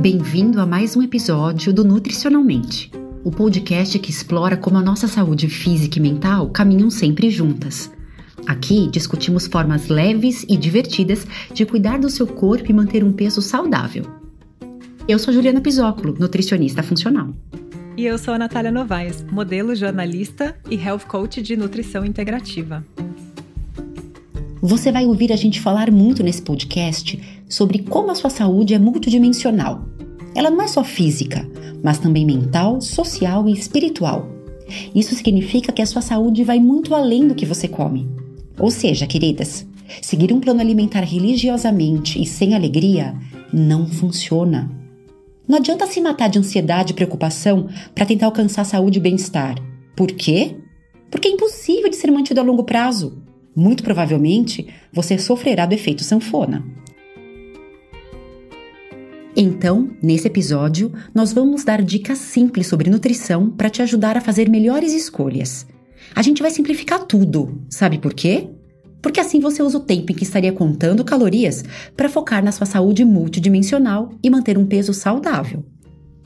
Bem-vindo a mais um episódio do Nutricionalmente, o podcast que explora como a nossa saúde física e mental caminham sempre juntas. Aqui discutimos formas leves e divertidas de cuidar do seu corpo e manter um peso saudável. Eu sou Juliana Pisóculo, nutricionista funcional. E eu sou a Natália Novaes, modelo, jornalista e health coach de nutrição integrativa. Você vai ouvir a gente falar muito nesse podcast sobre como a sua saúde é multidimensional. Ela não é só física, mas também mental, social e espiritual. Isso significa que a sua saúde vai muito além do que você come. Ou seja, queridas, seguir um plano alimentar religiosamente e sem alegria não funciona. Não adianta se matar de ansiedade e preocupação para tentar alcançar saúde e bem-estar. Por quê? Porque é impossível de ser mantido a longo prazo. Muito provavelmente, você sofrerá do efeito sanfona. Então, nesse episódio, nós vamos dar dicas simples sobre nutrição para te ajudar a fazer melhores escolhas. A gente vai simplificar tudo. Sabe por quê? Porque assim você usa o tempo em que estaria contando calorias para focar na sua saúde multidimensional e manter um peso saudável.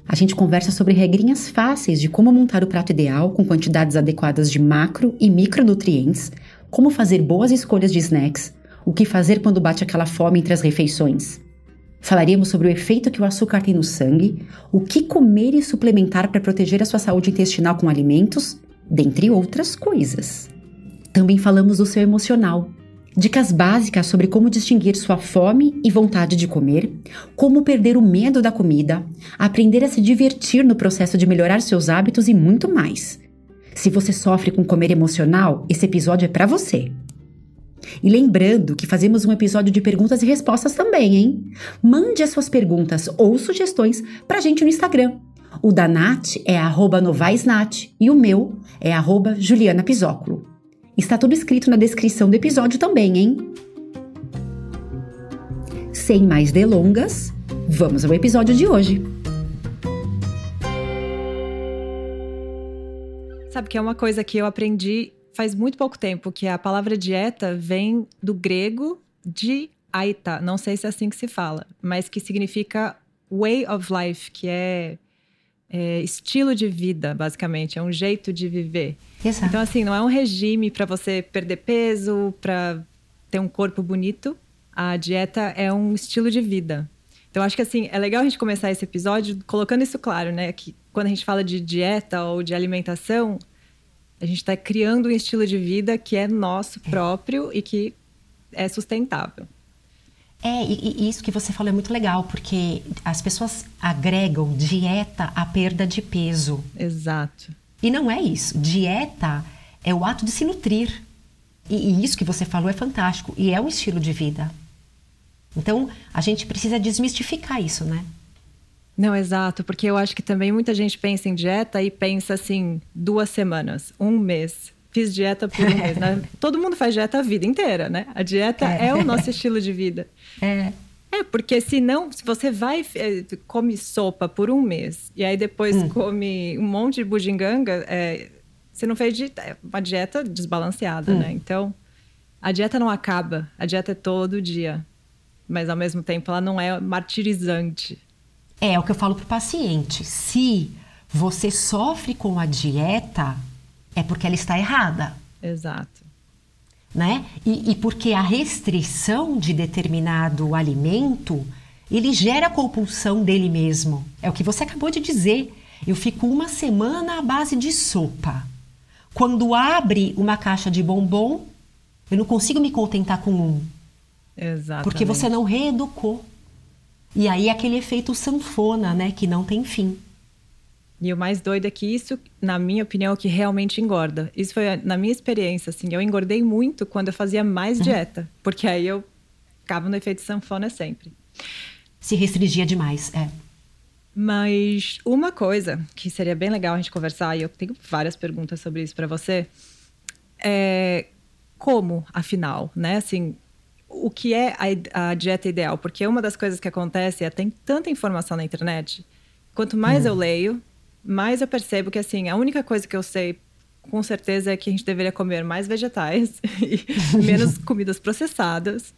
A gente conversa sobre regrinhas fáceis de como montar o prato ideal com quantidades adequadas de macro e micronutrientes, como fazer boas escolhas de snacks, o que fazer quando bate aquela fome entre as refeições. Falaremos sobre o efeito que o açúcar tem no sangue, o que comer e suplementar para proteger a sua saúde intestinal com alimentos, dentre outras coisas. Também falamos do seu emocional, dicas básicas sobre como distinguir sua fome e vontade de comer, como perder o medo da comida, aprender a se divertir no processo de melhorar seus hábitos e muito mais. Se você sofre com comer emocional, esse episódio é para você. E lembrando que fazemos um episódio de perguntas e respostas também, hein? Mande as suas perguntas ou sugestões pra gente no Instagram. O da Nath é novaisnat e o meu é arroba Juliana Pisóculo. Está tudo escrito na descrição do episódio também, hein? Sem mais delongas, vamos ao episódio de hoje. Sabe que é uma coisa que eu aprendi faz muito pouco tempo que a palavra dieta vem do grego de aita, não sei se é assim que se fala, mas que significa way of life, que é, é estilo de vida, basicamente, é um jeito de viver. Exato. Então, assim, não é um regime para você perder peso, para ter um corpo bonito. A dieta é um estilo de vida. Então, acho que assim, é legal a gente começar esse episódio colocando isso claro, né? Que quando a gente fala de dieta ou de alimentação, a gente está criando um estilo de vida que é nosso é. próprio e que é sustentável. É, e, e, isso que você falou é muito legal, porque as pessoas agregam dieta à perda de peso. Exato. E não é isso. Dieta é o ato de se nutrir. E, e isso que você falou é fantástico. E é um estilo de vida. Então, a gente precisa desmistificar isso, né? Não, exato, porque eu acho que também muita gente pensa em dieta e pensa assim, duas semanas, um mês. Fiz dieta por um mês. Né? Todo mundo faz dieta a vida inteira, né? A dieta é, é o nosso estilo de vida. É. É, porque senão, se você vai, é, come sopa por um mês e aí depois hum. come um monte de bugiganga, é, você não fez de, é uma dieta desbalanceada, hum. né? Então, a dieta não acaba, a dieta é todo dia. Mas ao mesmo tempo ela não é martirizante. É, é o que eu falo para o paciente. Se você sofre com a dieta, é porque ela está errada. Exato. Né? E, e porque a restrição de determinado alimento, ele gera compulsão dele mesmo. É o que você acabou de dizer. Eu fico uma semana à base de sopa. Quando abre uma caixa de bombom, eu não consigo me contentar com um. Exatamente. Porque você não reeducou. E aí aquele efeito sanfona, né, que não tem fim. E o mais doido é que isso, na minha opinião, é o que realmente engorda. Isso foi na minha experiência, assim. Eu engordei muito quando eu fazia mais uhum. dieta. Porque aí eu ficava no efeito sanfona sempre. Se restringia demais, é. Mas uma coisa que seria bem legal a gente conversar, e eu tenho várias perguntas sobre isso para você, é como, afinal, né? Assim, o que é a, a, dieta ideal, porque uma das coisas que acontece é tem tanta informação na internet. Quanto mais hum. eu leio, mais eu percebo que assim a única coisa que eu sei com certeza é que a gente deveria comer mais vegetais e menos comidas processadas.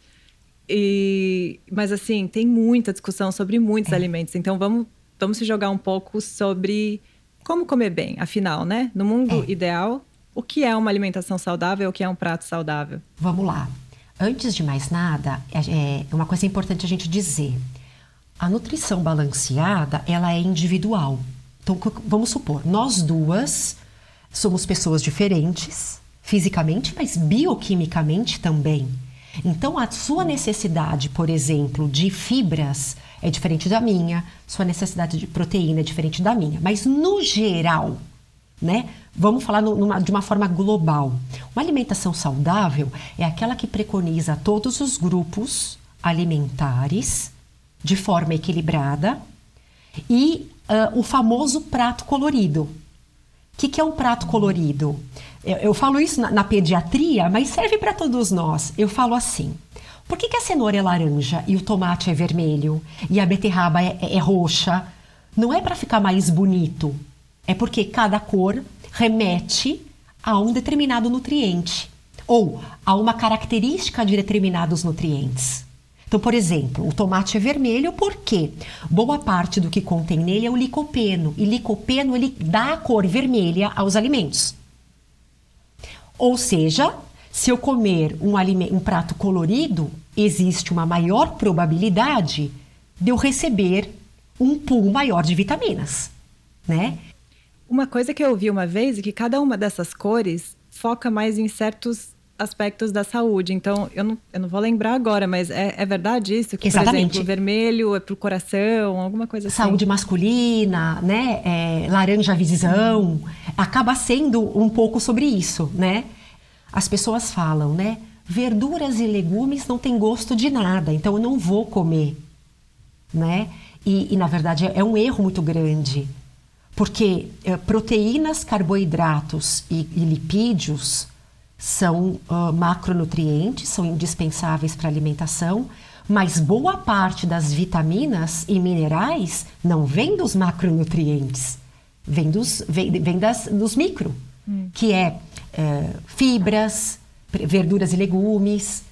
E, mas assim, tem muita discussão sobre muitos é. alimentos. Então vamos, vamos se jogar um pouco sobre como comer bem, afinal, né? No mundo é. ideal, o que é uma alimentação saudável, o que é um prato saudável? Vamos lá. Antes de mais nada, é, uma coisa importante a gente dizer. A nutrição balanceada, ela é individual. Então, vamos supor, nós duas somos pessoas diferentes, fisicamente, mas bioquimicamente também. Então, a sua necessidade, por exemplo, de fibras é diferente da minha, sua necessidade de proteína é diferente da minha. Mas, no geral, né? Vamos falar numa, de uma forma global. Uma alimentação saudável é aquela que preconiza todos os grupos alimentares de forma equilibrada e uh, o famoso prato colorido. O que, que é um prato colorido? Eu, eu falo isso na, na, pediatria, mas serve para todos nós. Eu falo assim: por que, que, a cenoura é laranja e o tomate é vermelho e a beterraba é, é, é roxa? Não é para ficar mais bonito, é porque cada cor remete a um determinado nutriente ou a uma característica de determinados nutrientes. Então, por exemplo, o tomate é vermelho porque boa parte do que contém nele é o licopeno, e licopeno ele dá a cor vermelha aos alimentos. Ou seja, se eu comer um, um prato colorido, existe uma maior probabilidade de eu receber um pool maior de vitaminas, né? Uma coisa que eu ouvi uma vez é que cada uma dessas cores foca mais em certos aspectos da saúde. Então, eu não, eu não vou lembrar agora, mas é, é verdade isso? Que, Exatamente. por exemplo, vermelho é para o coração, alguma coisa assim? Saúde masculina, né? É, laranja visão. Acaba sendo um pouco sobre isso, né? As pessoas falam, né? Verduras e legumes não têm gosto de nada, então eu não vou comer, né? E, e na verdade, é um erro muito grande. Porque é, proteínas, carboidratos e, e lipídios são uh, macronutrientes, são indispensáveis para a alimentação, mas boa parte das vitaminas e minerais não vem dos macronutrientes, vem dos, vem, vem das, dos micro, hum. que é uh, fibras, verduras e legumes.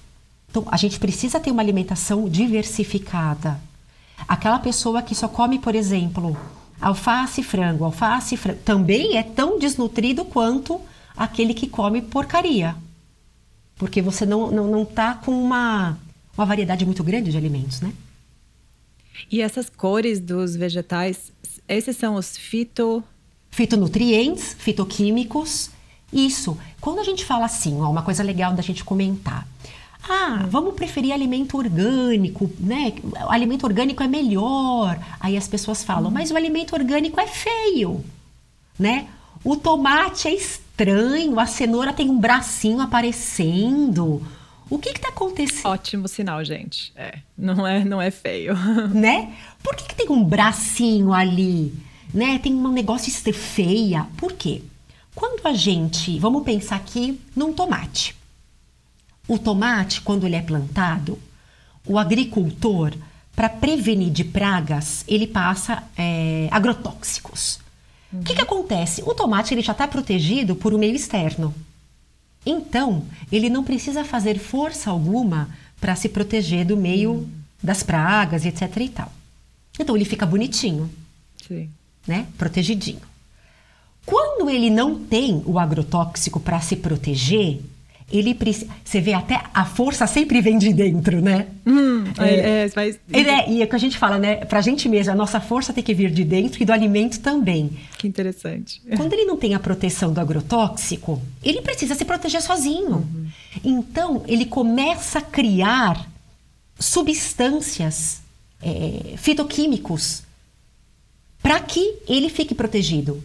Então, a gente precisa ter uma alimentação diversificada. Aquela pessoa que só come, por exemplo, alface e frango, alface e frango, também é tão desnutrido quanto aquele que come porcaria. Porque você não, não, não tá com uma, uma variedade muito grande de alimentos, né? E essas cores dos vegetais, esses são os fito... Fitonutrientes, fitoquímicos. Isso. Quando a gente fala assim, ó, uma coisa legal da gente comentar. Ah, vamos preferir alimento orgânico, né? O alimento orgânico é melhor. Aí as pessoas falam, mas o alimento orgânico é feio, né? O tomate é estranho, a cenoura tem um bracinho aparecendo. O que está acontecendo? Ótimo sinal, gente. É, não é, não é feio. Né? Por que, que tem um bracinho ali? Né? Tem um negócio feia. Por quê? Quando a gente, vamos pensar aqui num tomate. O tomate, quando ele é plantado, o agricultor, para prevenir de pragas, ele passa é, agrotóxicos. O uhum. que, que acontece? O tomate ele já está protegido por um meio externo. Então, ele não precisa fazer força alguma para se proteger do meio uhum. das pragas, etc. e tal. Então, ele fica bonitinho. Sim. Né? Protegidinho. Quando ele não tem o agrotóxico para se proteger, ele precisa. Você vê até a força sempre vem de dentro, né? Hum, é, é, mas... é, e é o que a gente fala, né? Pra gente mesmo, a nossa força tem que vir de dentro e do alimento também. Que interessante. Quando ele não tem a proteção do agrotóxico, ele precisa se proteger sozinho. Uhum. Então, ele começa a criar substâncias é, fitoquímicos para que ele fique protegido.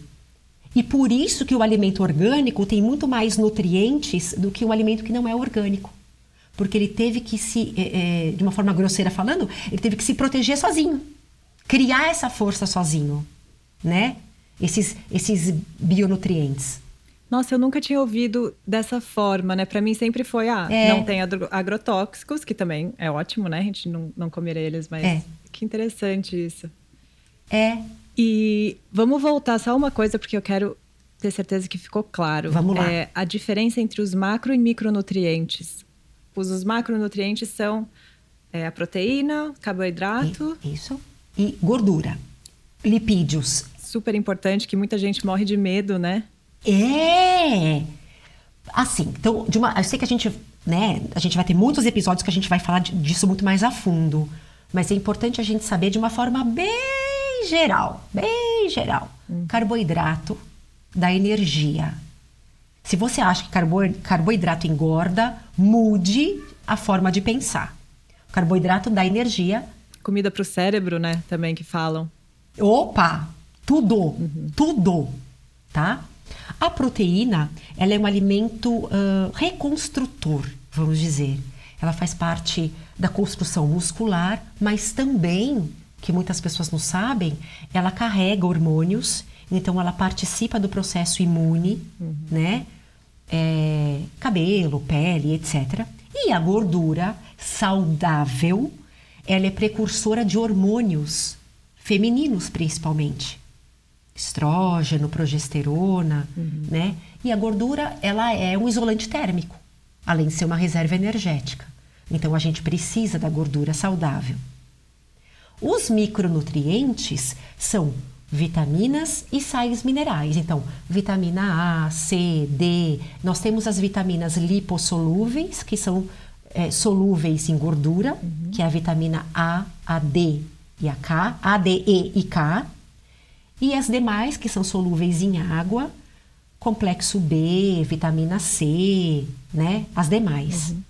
E por isso que o alimento orgânico tem muito mais nutrientes do que o alimento que não é orgânico. Porque ele teve que se, é, é, de uma forma grosseira falando, ele teve que se proteger sozinho. Criar essa força sozinho, né? Esses, esses bionutrientes. Nossa, eu nunca tinha ouvido dessa forma, né? Para mim sempre foi, ah, é. não tem agrotóxicos, que também é ótimo, né? A gente não, não comer eles, mas é. que interessante isso. É, e vamos voltar só uma coisa, porque eu quero ter certeza que ficou claro. Vamos lá. É a diferença entre os macro e micronutrientes. Os, os macronutrientes são É a proteína, carboidrato. E, isso. E gordura. Lipídios. Super importante, que muita gente morre de medo, né? É! Assim, então, de uma, eu sei que a gente, né, a gente vai ter muitos episódios que a gente vai falar disso muito mais a fundo. Mas é importante a gente saber de uma forma bem geral, bem geral. Hum. Carboidrato dá energia. Se você acha que carbo, carboidrato engorda, mude a forma de pensar. Carboidrato dá energia. Comida para o cérebro, né? Também que falam. Opa! Tudo! Uhum. Tudo! Tá? A proteína, ela é um alimento uh, reconstrutor, vamos dizer. Ela faz parte da construção muscular, mas também, que muitas pessoas não sabem, ela carrega hormônios, então ela participa do processo imune, uhum. né? É, cabelo, pele, etc. E a gordura saudável, ela é precursora de hormônios femininos, principalmente. Estrógeno, progesterona, uhum. né? E a gordura, ela é um isolante térmico, além de ser uma reserva energética. Então a gente precisa da gordura saudável. Os micronutrientes são vitaminas e sais minerais. Então, vitamina A, C, D. Nós temos as vitaminas lipossolúveis, que são é, solúveis em gordura, uhum. que é a vitamina A, a D e a K, A, D, E e K. E as demais, que são solúveis em água, complexo B, vitamina C, né? As demais. Uhum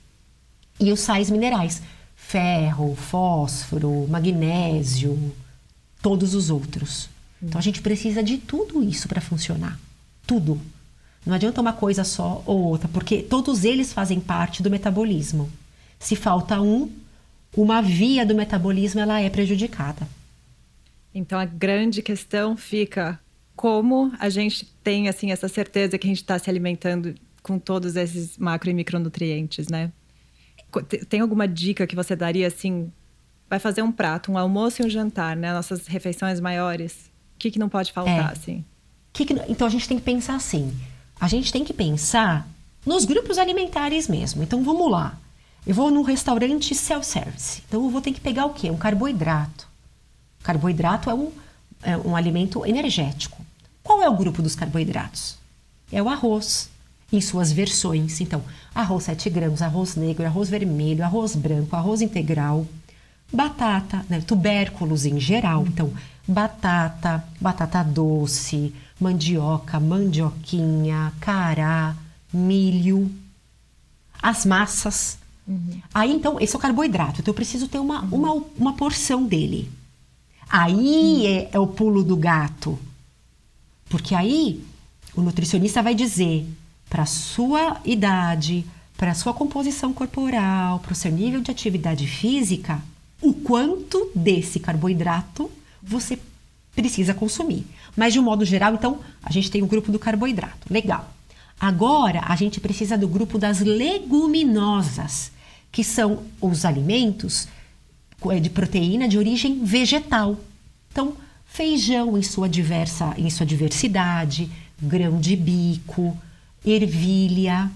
e os sais minerais: ferro, fósforo, magnésio, todos os outros. Então a gente precisa de tudo isso para funcionar. Tudo. Não adianta uma coisa só ou outra, porque todos eles fazem parte do metabolismo. Se falta um, uma via do metabolismo ela é prejudicada. Então a grande questão fica como a gente tem assim essa certeza que a gente está se alimentando com todos esses macro e micronutrientes, né? Tem alguma dica que você daria assim? Vai fazer um prato, um almoço e um jantar, né? Nossas refeições maiores. O que, que não pode faltar, é. assim? Que que, então a gente tem que pensar assim. A gente tem que pensar nos grupos alimentares mesmo. Então vamos lá. Eu vou num restaurante self-service. Então eu vou ter que pegar o quê? Um carboidrato. Carboidrato é um, é um alimento energético. Qual é o grupo dos carboidratos? É o arroz, em suas versões. Então, arroz 7 gramas, arroz negro, arroz vermelho, arroz branco, arroz integral, batata, né, tubérculos em geral. Então, batata, batata doce, mandioca, mandioquinha, cará, milho, as massas. Uhum. Aí, então, esse é o carboidrato. Então, eu preciso ter uma, uma, uma porção dele. Aí uhum. é, é o pulo do gato. Porque aí o nutricionista vai dizer para sua idade, para sua composição corporal, para o seu nível de atividade física, o quanto desse carboidrato você precisa consumir. Mas de um modo geral, então, a gente tem o grupo do carboidrato. Legal. Agora, a gente precisa do grupo das leguminosas, que são os alimentos é, de proteína de origem vegetal. Então, feijão em sua diversa, em sua diversidade, grão de bico, ervilha.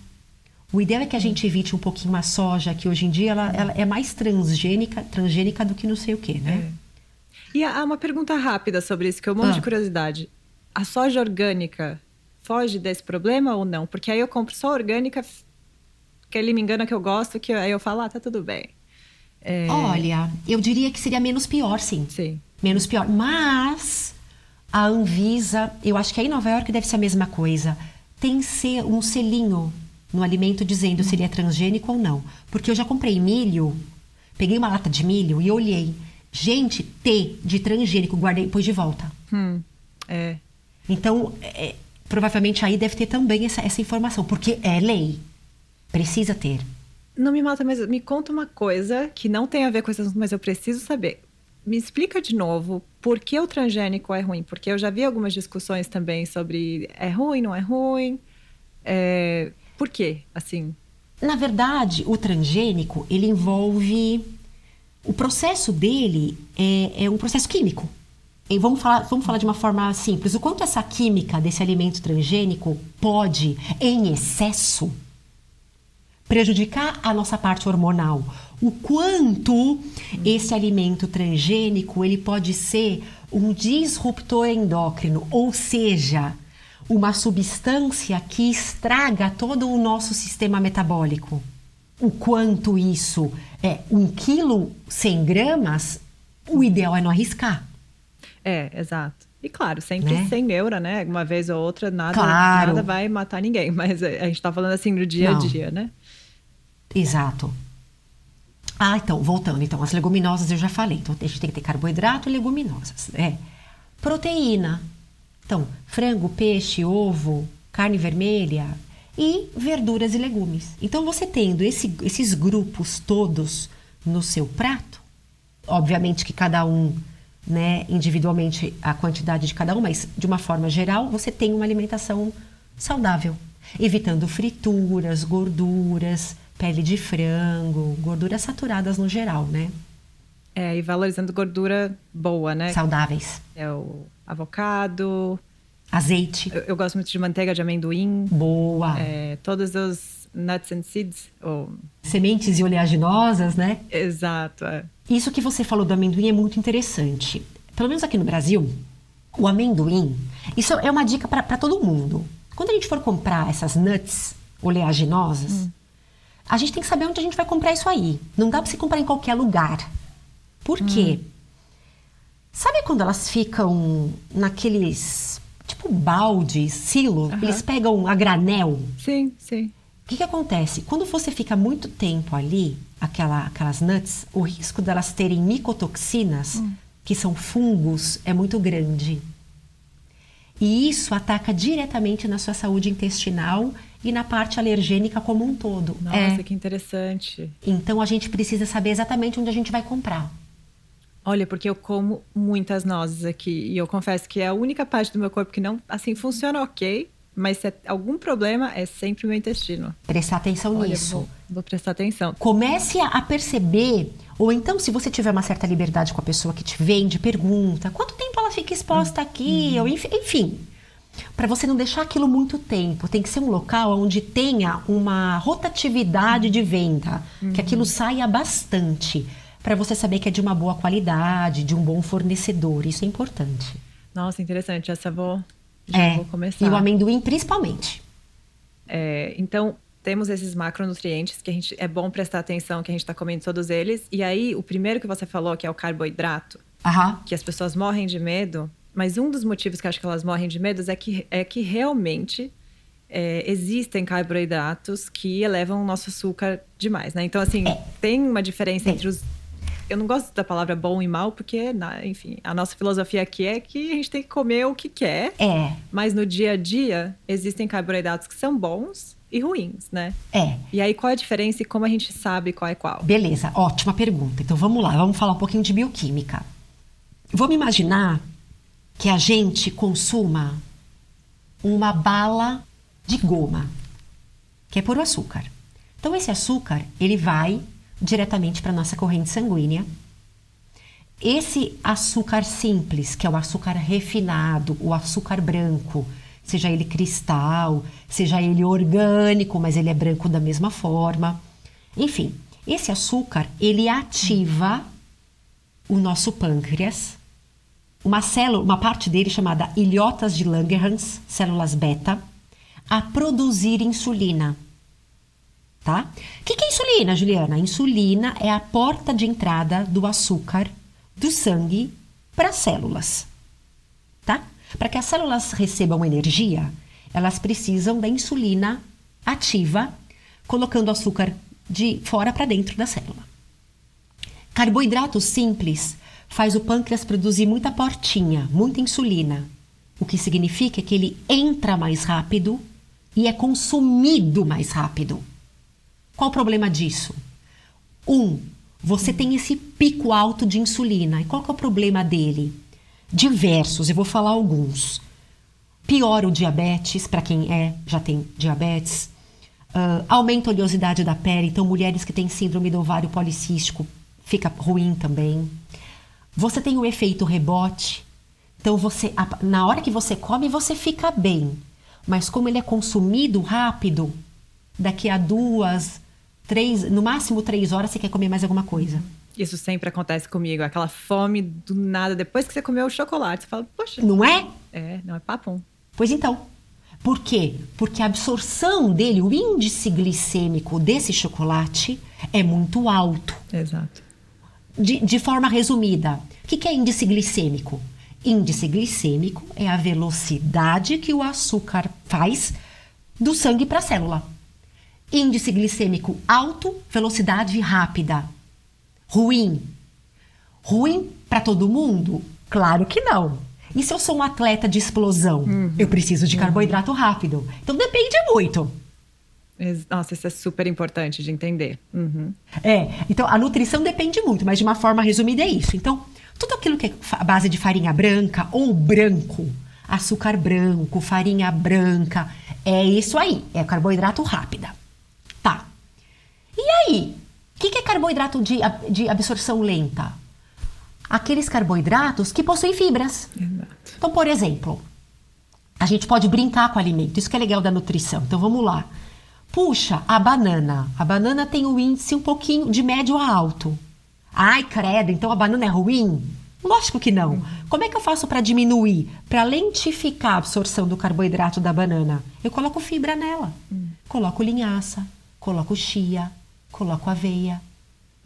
O ideal é que a gente evite um pouquinho a soja, que hoje em dia ela, ela é mais transgênica, transgênica do que não sei o que, né? É. E há uma pergunta rápida sobre isso, que eu um monte ah. de curiosidade. A soja orgânica foge desse problema ou não? Porque aí eu compro só orgânica, que ele me engana que eu gosto, que aí eu falo, ah, tá tudo bem. É... Olha, eu diria que seria menos pior, sim. Sim. Menos pior. Mas a Anvisa, eu acho que aí em Nova York deve ser a mesma coisa tem ser um selinho no alimento dizendo se ele é transgênico ou não. Porque eu já comprei milho, peguei uma lata de milho e olhei. Gente, T de transgênico, guardei e pus de volta. Hum, é. Então, é, provavelmente aí deve ter também essa, essa informação, porque é lei. Precisa ter. Não me mata, mas me conta uma coisa que não tem a ver com esse assunto, mas eu preciso saber me explica de novo por que o transgênico é ruim, porque eu já vi algumas discussões também sobre é ruim, não é ruim. É, por quê, assim? Na verdade, o transgênico, ele envolve... O processo dele é, é um processo químico. E vamos falar, vamos falar de uma forma simples. O quanto essa química desse alimento transgênico pode, em excesso, prejudicar a nossa parte hormonal o quanto esse alimento transgênico ele pode ser um disruptor endócrino, ou seja, uma substância que estraga todo o nosso sistema metabólico. O quanto isso é um quilo 100 gramas, o ideal é não arriscar. É, exato. E claro, sempre né? sem neura, né? Uma vez ou outra, nada, claro. nada vai matar ninguém. Mas a gente tá falando assim do dia não. a dia, né? Exato. Ah, então, voltando. Então, as leguminosas eu já falei. Então, a gente tem que ter carboidrato e leguminosas. É. Proteína. Então, frango, peixe, ovo, carne vermelha e verduras e legumes. Então, você tendo esse, esses grupos todos no seu prato, obviamente que cada um, né, individualmente a quantidade de cada um, mas de uma forma geral, você tem uma alimentação saudável, evitando frituras, gorduras, pele de frango, gorduras saturadas no geral, né? É, e valorizando gordura boa, né? Saudáveis. É o avocado. Azeite. Eu, eu gosto muito de manteiga de amendoim. Boa. É, todos os nuts and seeds. Ou... Sementes e oleaginosas, né? Exato. É. Isso que você falou do amendoim é muito interessante. Pelo menos aqui no Brasil, o amendoim. Isso é uma dica para todo mundo. Quando a gente for comprar essas nuts oleaginosas, hum a gente tem que saber onde a gente vai comprar isso aí. Não dá para você comprar em qualquer lugar. Por quê? Hum. Sabe quando elas ficam naqueles tipo balde, silo? Uhum. Eles pegam a granel? Sim, sim. O que, que acontece? Quando você fica muito tempo ali, aquela, aquelas nuts, o risco delas terem micotoxinas, hum. que são fungos, é muito grande. E isso ataca diretamente na sua saúde intestinal e na parte alergênica como um todo. Nossa, é. que interessante. Então a gente precisa saber exatamente onde a gente vai comprar. Olha, porque eu como muitas nozes aqui e eu confesso que é a única parte do meu corpo que não assim funciona ok, mas se é algum problema é sempre o meu intestino. Prestar atenção Olha, nisso. Vou, vou, prestar atenção. Comece a perceber, ou então se você tiver uma certa liberdade com a pessoa que te vende, pergunta quanto tempo ela fica exposta aqui, uhum. ou enfim para você não deixar aquilo muito tempo. Tem que ser um local onde tenha uma rotatividade de venda, uhum. que aquilo saia bastante, para você saber que é de uma boa qualidade, de um bom fornecedor. Isso é importante. Nossa, interessante. Essa vou, já é, vou começar. E o amendoim principalmente. É, então, temos esses macronutrientes que a gente é bom prestar atenção que a gente está comendo todos eles. E aí, o primeiro que você falou, que é o carboidrato, Aham. que as pessoas morrem de medo, mas um dos motivos que acho que elas morrem de medo é que, é que realmente é, existem carboidratos que elevam o nosso açúcar demais, né? Então, assim, é. tem uma diferença entre os. Eu não gosto da palavra bom e mal, porque, enfim, a nossa filosofia aqui é que a gente tem que comer o que quer. É. Mas no dia a dia, existem carboidratos que são bons e ruins, né? É. E aí, qual é a diferença e como a gente sabe qual é qual? Beleza, ótima pergunta. Então, vamos lá, vamos falar um pouquinho de bioquímica. Vamos imaginar que a gente consuma uma bala de goma, que é puro açúcar. Então esse açúcar, ele vai diretamente para nossa corrente sanguínea. Esse açúcar simples, que é o açúcar refinado, o açúcar branco, seja ele cristal, seja ele orgânico, mas ele é branco da mesma forma. Enfim, esse açúcar, ele ativa o nosso pâncreas uma célula, uma parte dele chamada ilhotas de Langerhans, células beta, a produzir insulina. Tá? O que, que é insulina, Juliana? Insulina é a porta de entrada do açúcar do sangue para as células. Para que as células recebam energia, elas precisam da insulina ativa, colocando açúcar de fora para dentro da célula. Carboidratos simples faz o pâncreas produzir muita portinha, muita insulina, o que significa que ele entra mais rápido e é consumido mais rápido. Qual o problema disso? Um, você tem esse pico alto de insulina. E qual é o problema dele? Diversos, eu vou falar alguns. Piora o diabetes, para quem é, já tem diabetes. Uh, aumenta a oleosidade da pele, então mulheres que têm síndrome do ovário policístico fica ruim também. Você tem o efeito rebote. Então você na hora que você come você fica bem, mas como ele é consumido rápido, daqui a duas, três, no máximo três horas, você quer comer mais alguma coisa. Isso sempre acontece comigo. Aquela fome do nada, depois que você comeu o chocolate, você fala, poxa. Não é? É, não é papum. Pois então. Por quê? Porque a absorção dele, o índice glicêmico desse chocolate é muito alto. Exato. De, de forma resumida, o que, que é índice glicêmico? Índice glicêmico é a velocidade que o açúcar faz do sangue para a célula. Índice glicêmico alto, velocidade rápida. Ruim. Ruim para todo mundo? Claro que não. E se eu sou um atleta de explosão? Uhum. Eu preciso de carboidrato rápido. Então depende muito. Nossa, isso é super importante de entender. Uhum. É, então a nutrição depende muito, mas de uma forma resumida é isso. Então, tudo aquilo que é a base de farinha branca ou branco, açúcar branco, farinha branca, é isso aí, é carboidrato rápida. Tá. E aí, que, que é carboidrato de, de absorção lenta? Aqueles carboidratos que possuem fibras. Exato. Então, por exemplo, a gente pode brincar com o alimento, isso que é legal da nutrição. Então, vamos lá. Puxa, a banana. A banana tem um índice um pouquinho de médio a alto. Ai, credo, então a banana é ruim? Lógico que não. Como é que eu faço para diminuir, para lentificar a absorção do carboidrato da banana? Eu coloco fibra nela. Coloco linhaça, coloco chia, coloco aveia.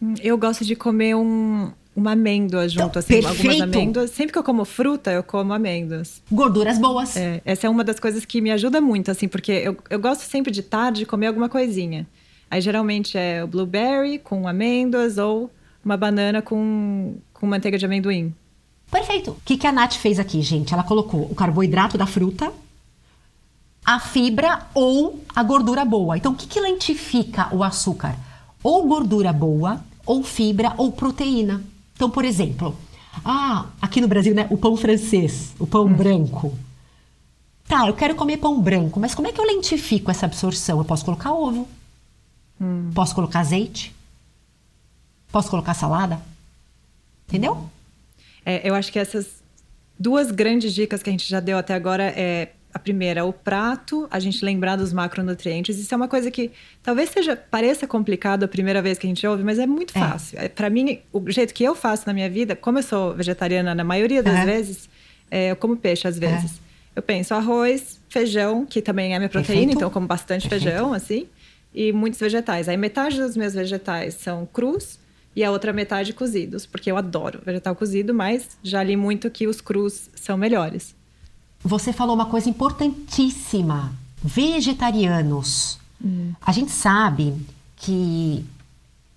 Hum, Eu gosto de comer um, uma amêndoa junto, Então, assim, algumas perfeito. amêndoas. Sempre que eu como fruta, eu como amêndoas. Gorduras boas. É, essa é uma das coisas que me ajuda muito, assim, porque eu, eu gosto sempre de tarde comer alguma coisinha. Aí geralmente é o blueberry com amêndoas ou uma banana com, com manteiga de amendoim. Perfeito. O que, que a Nath fez aqui, gente? Ela colocou o carboidrato da fruta, a fibra ou a gordura boa. Então, o que, que lentifica o açúcar? Ou gordura boa, ou fibra, ou proteína. Então, por exemplo, ah, aqui no Brasil, né, o pão francês, o pão branco. Tá, eu quero comer pão branco, mas como é que eu lentifico essa absorção? Eu posso colocar ovo, posso colocar azeite, posso colocar salada, entendeu? É, eu acho que essas duas grandes dicas que a gente já deu até agora é a primeira, o prato, a gente lembrar dos macronutrientes. Isso é uma coisa que talvez seja pareça complicado a primeira vez que a gente ouve, mas é muito É. fácil. É, Para mim, o jeito que eu faço na minha vida, como eu sou vegetariana na maioria das Aham. vezes, é, eu como peixe às vezes. Eu penso arroz, feijão, que também é minha proteína, Perfeito. então eu como bastante Perfeito. feijão, assim, e muitos vegetais. Aí metade dos meus vegetais são crus e a outra metade cozidos, porque eu adoro vegetal cozido, mas já li muito que os crus são melhores. Você falou uma coisa importantíssima. Vegetarianos. A gente sabe que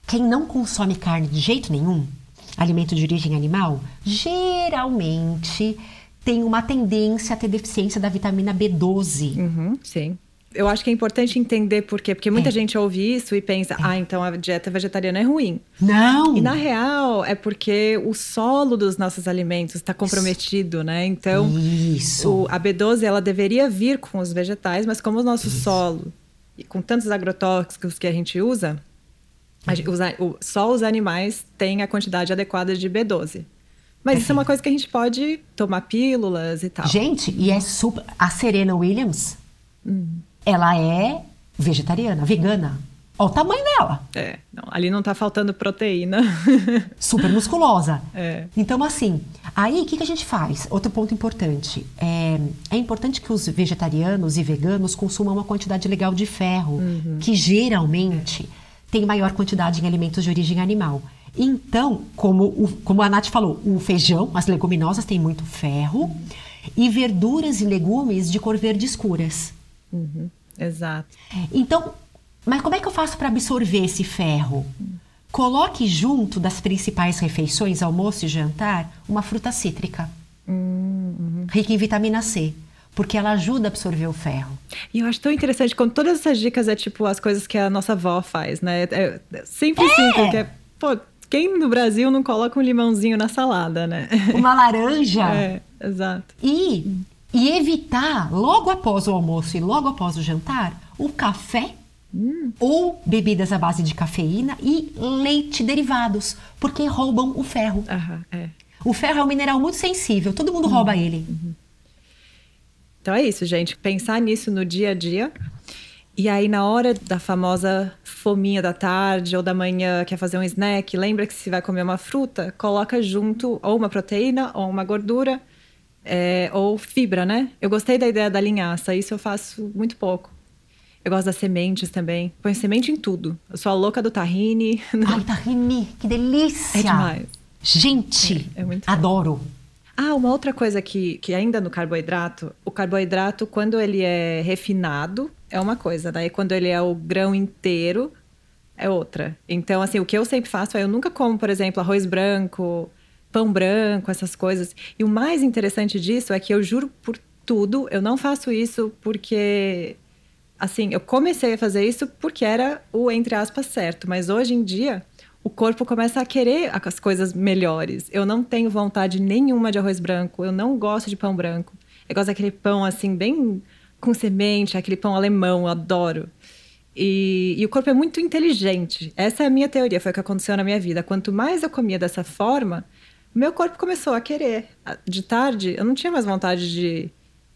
quem não consome carne de jeito nenhum, alimento de origem animal, geralmente tem uma tendência a ter deficiência da vitamina B12. Uhum, sim. Eu acho que é importante entender por quê, porque muita É. gente ouve isso e pensa, ah, então a dieta vegetariana é ruim. Não! E na real é porque o solo dos nossos alimentos está comprometido, né? Então, Isso. o- a B12 ela deveria vir com os vegetais, mas como o nosso solo, e com tantos agrotóxicos que a gente usa, a gente- os o- só os animais têm a quantidade adequada de B12. Mas isso é uma coisa que a gente pode tomar pílulas e tal. Gente, e é super. A Serena Williams, ela é vegetariana, vegana. Olha o tamanho dela. É, não, ali não tá faltando proteína. super musculosa. É. Então, assim, aí o que, que a gente faz? Outro ponto importante. É, é importante que os vegetarianos e veganos consumam uma quantidade legal de ferro, que geralmente tem maior quantidade em alimentos de origem animal. Então, como, o- como a Nath falou, o feijão, as leguminosas têm muito ferro, e verduras e legumes de cor verde escuras. Exato. Então, mas como é que eu faço para absorver esse ferro? Coloque junto das principais refeições, almoço e jantar, uma fruta cítrica. Rica em vitamina C. Porque ela ajuda a absorver o ferro. E eu acho tão interessante quando todas essas dicas é tipo as coisas que a nossa avó faz, né? É, é sempre assim, porque, pô, quem no Brasil não coloca um limãozinho na salada, né? Uma laranja. É, exato. E, e evitar, logo após o almoço e logo após o jantar, o café ou bebidas à base de cafeína e leite derivados, porque roubam o ferro. Aham, é. O ferro é um mineral muito sensível, todo mundo rouba ele. Então é isso, gente. Pensar nisso no dia a dia. E aí, na hora da famosa fominha da tarde ou da manhã, quer fazer um snack, lembra que se vai comer uma fruta, coloca junto ou uma proteína ou uma gordura é, ou fibra, né? Eu gostei da ideia da linhaça, isso eu faço muito pouco. Eu gosto das sementes também. Põe semente em tudo. Eu sou a louca do tahine. Ai, tahine, que delícia! É demais. Gente, É, é muito adoro. Ah, uma outra coisa que, que ainda no carboidrato, o carboidrato, quando ele é refinado, é uma coisa, daí quando ele é o grão inteiro, é outra. Então, assim, o que eu sempre faço é eu nunca como, por exemplo, arroz branco, pão branco, essas coisas. E o mais interessante disso é que eu juro por tudo, eu não faço isso porque. Assim, eu comecei a fazer isso porque era o, entre aspas, certo. Mas hoje em dia, o corpo começa a querer as coisas melhores. Eu não tenho vontade nenhuma de arroz branco, eu não gosto de pão branco. Eu gosto daquele pão, assim, bem com semente, aquele pão alemão, eu adoro. E, e, o corpo é muito inteligente. Essa é a minha teoria, foi o que aconteceu na minha vida. Quanto mais eu comia dessa forma, meu corpo começou a querer. De tarde, eu não tinha mais vontade de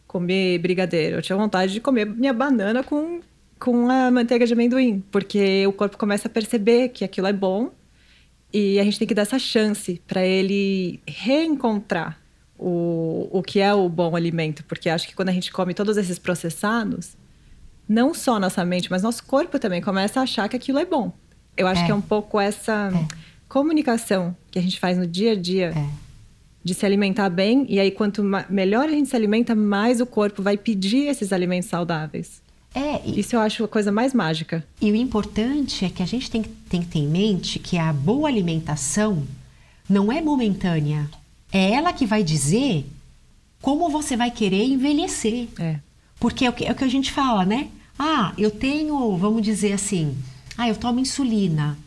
comer brigadeiro, eu tinha vontade de comer minha banana com, com a manteiga de amendoim, porque o corpo começa a perceber que aquilo é bom e a gente tem que dar essa chance para ele reencontrar o, o que é o bom alimento, porque acho que quando a gente come todos esses processados, não só nossa mente, mas nosso corpo também começa a achar que aquilo é bom. Eu acho É. que é um pouco essa É. comunicação que a gente faz no dia a dia É. de se alimentar bem, e aí quanto melhor a gente se alimenta, mais o corpo vai pedir esses alimentos saudáveis. É, e, Isso eu acho a coisa mais mágica. e o importante é que a gente tem, que- tem que ter em mente que a boa alimentação não é momentânea. É ela que vai dizer como você vai querer envelhecer. É. Porque é o que, é o que a gente fala, né? Ah, eu tenho, vamos dizer assim, ah, eu tomo insulina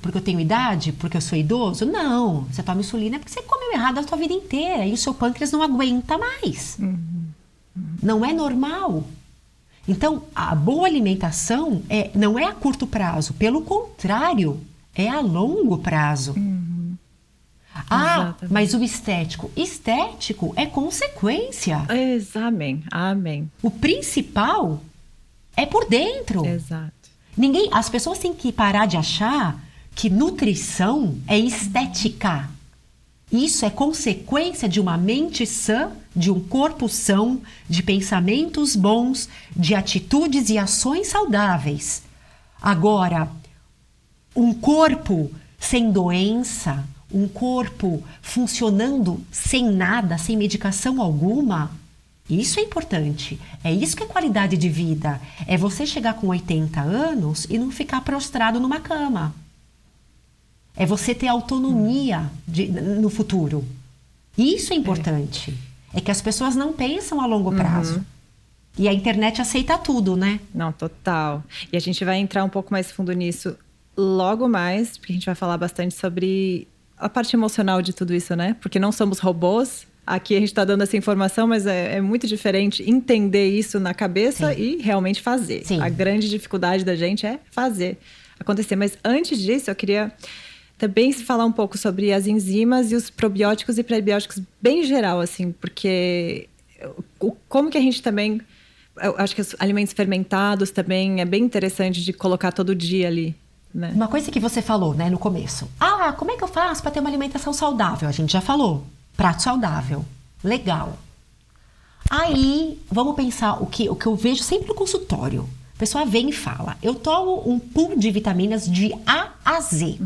porque eu tenho idade, porque eu sou idoso? Não, você toma insulina porque você comeu errado a sua vida inteira e o seu pâncreas não aguenta mais. Não é normal. Então, a boa alimentação é, não é a curto prazo, pelo contrário, é a longo prazo. Ah, Exatamente. mas o estético? Estético é consequência. Ex- Amém. Amém. O principal é por dentro. Exato. Ninguém, as pessoas têm que parar de achar que nutrição é estética. Isso é consequência de uma mente sã, de um corpo são, de pensamentos bons, de atitudes e ações saudáveis. Agora, um corpo sem doença, um corpo funcionando sem nada, sem medicação alguma, isso é importante. É isso que é qualidade de vida. É você chegar com 80 anos e não ficar prostrado numa cama. É você ter autonomia de- no futuro. Isso é importante. É. que as pessoas não pensam a longo prazo. E a internet aceita tudo, né? Não, total. E a gente vai entrar um pouco mais fundo nisso logo mais, porque a gente vai falar bastante sobre a parte emocional de tudo isso, né? Porque não somos robôs. Aqui a gente está dando essa informação, mas é, é muito diferente entender isso na cabeça Sim. e realmente fazer. Sim. A grande dificuldade da gente é fazer acontecer. Mas antes disso, eu queria também falar um pouco sobre as enzimas e os probióticos e prebióticos bem geral, assim, porque como que a gente também eu acho que os alimentos fermentados também é bem interessante de colocar todo dia ali, né? Uma coisa que você falou, né, no começo. Ah, como é que eu faço para ter uma alimentação saudável? A gente já falou. Prato saudável. Legal. Aí, vamos pensar o que, o que eu vejo sempre no consultório. A pessoa vem e fala: eu tomo um pool de vitaminas de A a Z.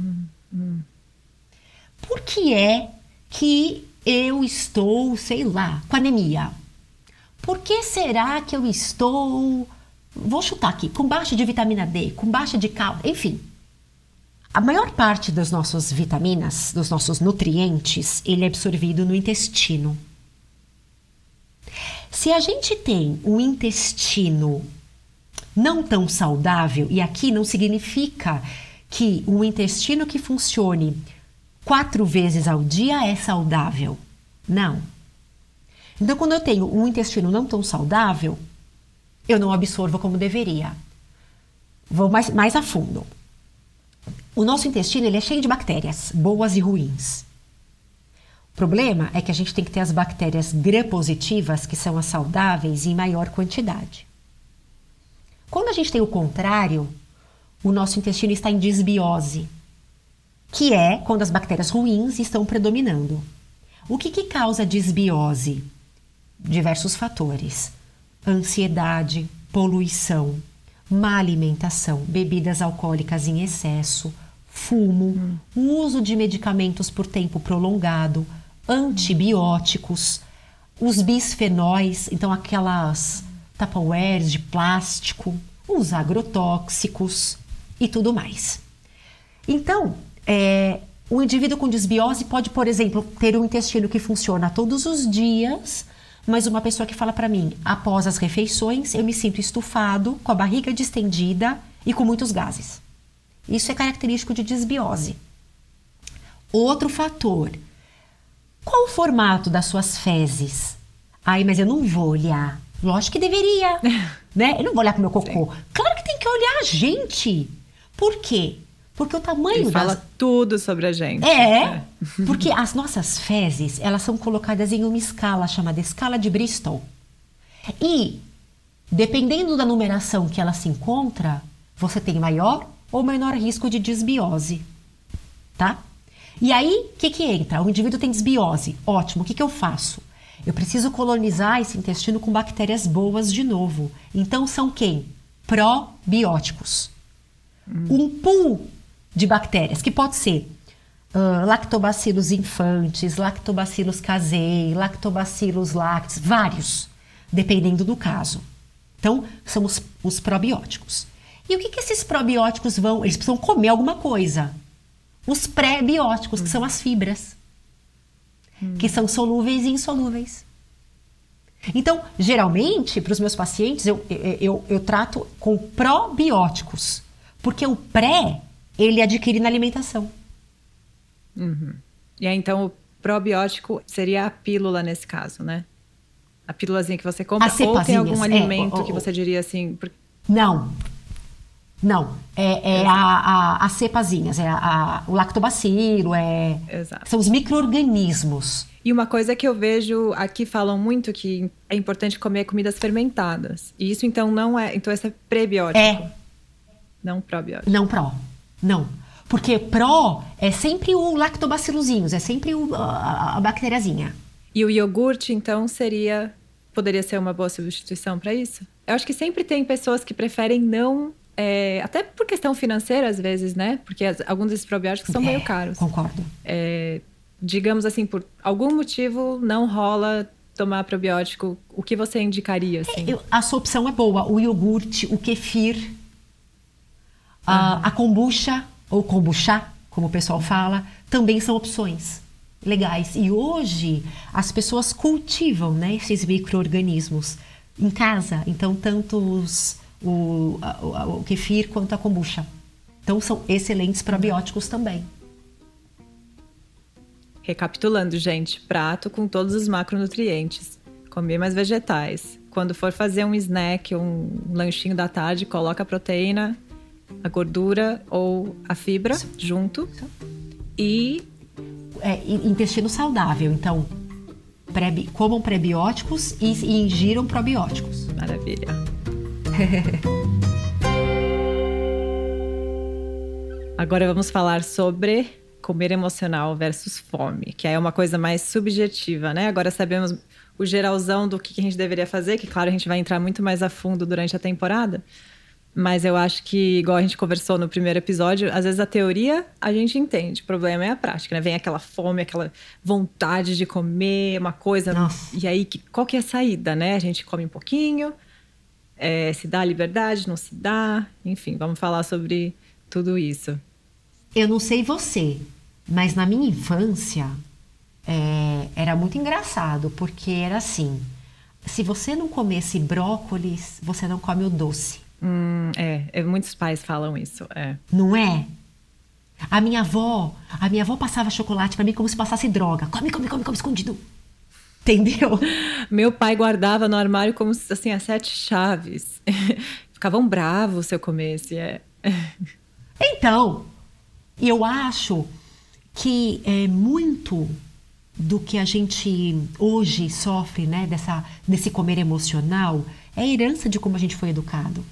Por que é que eu estou, sei lá, com anemia? Por que será que eu estou, vou chutar aqui, com baixa de vitamina D, com baixa de cálcio, enfim. A maior parte das nossas vitaminas, dos nossos nutrientes, ele é absorvido no intestino. Se a gente tem um intestino não tão saudável, e aqui não significa que um intestino que funcione quatro vezes ao dia é saudável. Não. Então, quando eu tenho um intestino não tão saudável, eu não absorvo como deveria. Vou mais, mais a fundo. O nosso intestino ele é cheio de bactérias, boas e ruins. O problema é que a gente tem que ter as bactérias gram-positivas, que são as saudáveis, em maior quantidade. Quando a gente tem o contrário, o nosso intestino está em desbiose, que é quando as bactérias ruins estão predominando. O que, que causa desbiose? Diversos fatores: ansiedade, poluição, má alimentação, bebidas alcoólicas em excesso, fumo, hum. uso de medicamentos por tempo prolongado, antibióticos, os bisfenóis, então aquelas tupperwares de plástico, os agrotóxicos e tudo mais. Então, é, o indivíduo com desbiose pode, por exemplo, ter um intestino que funciona todos os dias, mas uma pessoa que fala para mim, após as refeições, eu me sinto estufado, com a barriga distendida e com muitos gases. Isso é característico de desbiose. Outro fator. Qual o formato das suas fezes? Ai, mas eu não vou olhar. Lógico que deveria, né? Eu não vou olhar pro meu cocô. Sim. Claro que tem que olhar, gente. Por quê? Porque o tamanho Ele fala das... tudo sobre a gente. É, é, porque as nossas fezes, elas são colocadas em uma escala chamada escala de Bristol. E, dependendo da numeração que ela se encontra, você tem maior ou menor risco de desbiose, tá? E aí, o que que entra? O indivíduo tem desbiose. Ótimo, o que que eu faço? Eu preciso colonizar esse intestino com bactérias boas de novo. Então, são quem? Probióticos. Hum. Um pool de bactérias, que pode ser uh, lactobacillus infantes, lactobacillus casei, lactobacillus lactis, vários, dependendo do caso. Então, são os, os probióticos. E o que, que esses probióticos vão? Eles precisam comer alguma coisa. Os pré-bióticos, que são as fibras, hum. que são solúveis e insolúveis. Então, geralmente, para os meus pacientes, eu, eu, eu, eu trato com probióticos, porque o pré ele adquire na alimentação. Uhum. E aí, então, o probiótico seria a pílula nesse caso, né? A pílulazinha que você compra ou tem algum é, alimento é, que você diria assim... Não. Não. É, é a, a, as cepazinhas, é a, o lactobacilo, é... Exato. São os micro-organismos. E uma coisa que eu vejo aqui falam muito que é importante comer comidas fermentadas. E isso então não é. Então esse é prebiótico. É. Não probiótico. Não pró. Não. Porque pró é sempre o lactobacilozinhos, é sempre o, a, a bacteriazinha. E o iogurte, então, seria. Poderia ser uma boa substituição para isso? Eu acho que sempre tem pessoas que preferem não. É, até por questão financeira, às vezes, né? Porque as, alguns desses probióticos são é, meio caros. Concordo. É, digamos assim, por algum motivo não rola tomar probiótico. O que você indicaria? Assim? Eu, a sua opção é boa. O iogurte, o kefir a, a kombucha, ou kombucha, como o pessoal fala, também são opções legais. E hoje as pessoas cultivam né, esses micro-organismos em casa. Então, tanto os, o, o, o kefir quanto a kombucha. Então, são excelentes probióticos também. Recapitulando, gente, prato com todos os macronutrientes. Comer mais vegetais. Quando for fazer um snack, um lanchinho da tarde, coloca a proteína a gordura ou a fibra Isso. junto. E. É, intestino saudável, então. Pré, comam prebióticos e, e ingiram probióticos. Maravilha. Agora vamos falar sobre comer emocional versus fome, que é uma coisa mais subjetiva, né? Agora sabemos o geralzão do que a gente deveria fazer, que claro a gente vai entrar muito mais a fundo durante a temporada. Mas eu acho que, igual a gente conversou no primeiro episódio, às vezes a teoria a gente entende, o problema é a prática, né? Vem aquela fome, aquela vontade de comer uma coisa. Nossa. E aí, qual que é a saída, né? A gente come um pouquinho, é, se dá liberdade, não se dá. Enfim, vamos falar sobre tudo isso. Eu não sei você, mas na minha infância é, era muito engraçado, porque era assim: se você não comesse brócolis, você não come o doce. Hum, é, é, muitos pais falam isso, é. Não é? A minha avó, a minha avó passava chocolate para mim como se passasse droga. Come, come, come, come escondido. Entendeu? Meu pai guardava no armário como se assim as sete chaves. Ficavam bravos se eu comesse, é. Então, eu acho que é muito do que a gente hoje sofre, né, dessa, desse comer emocional, é a herança de como a gente foi educado.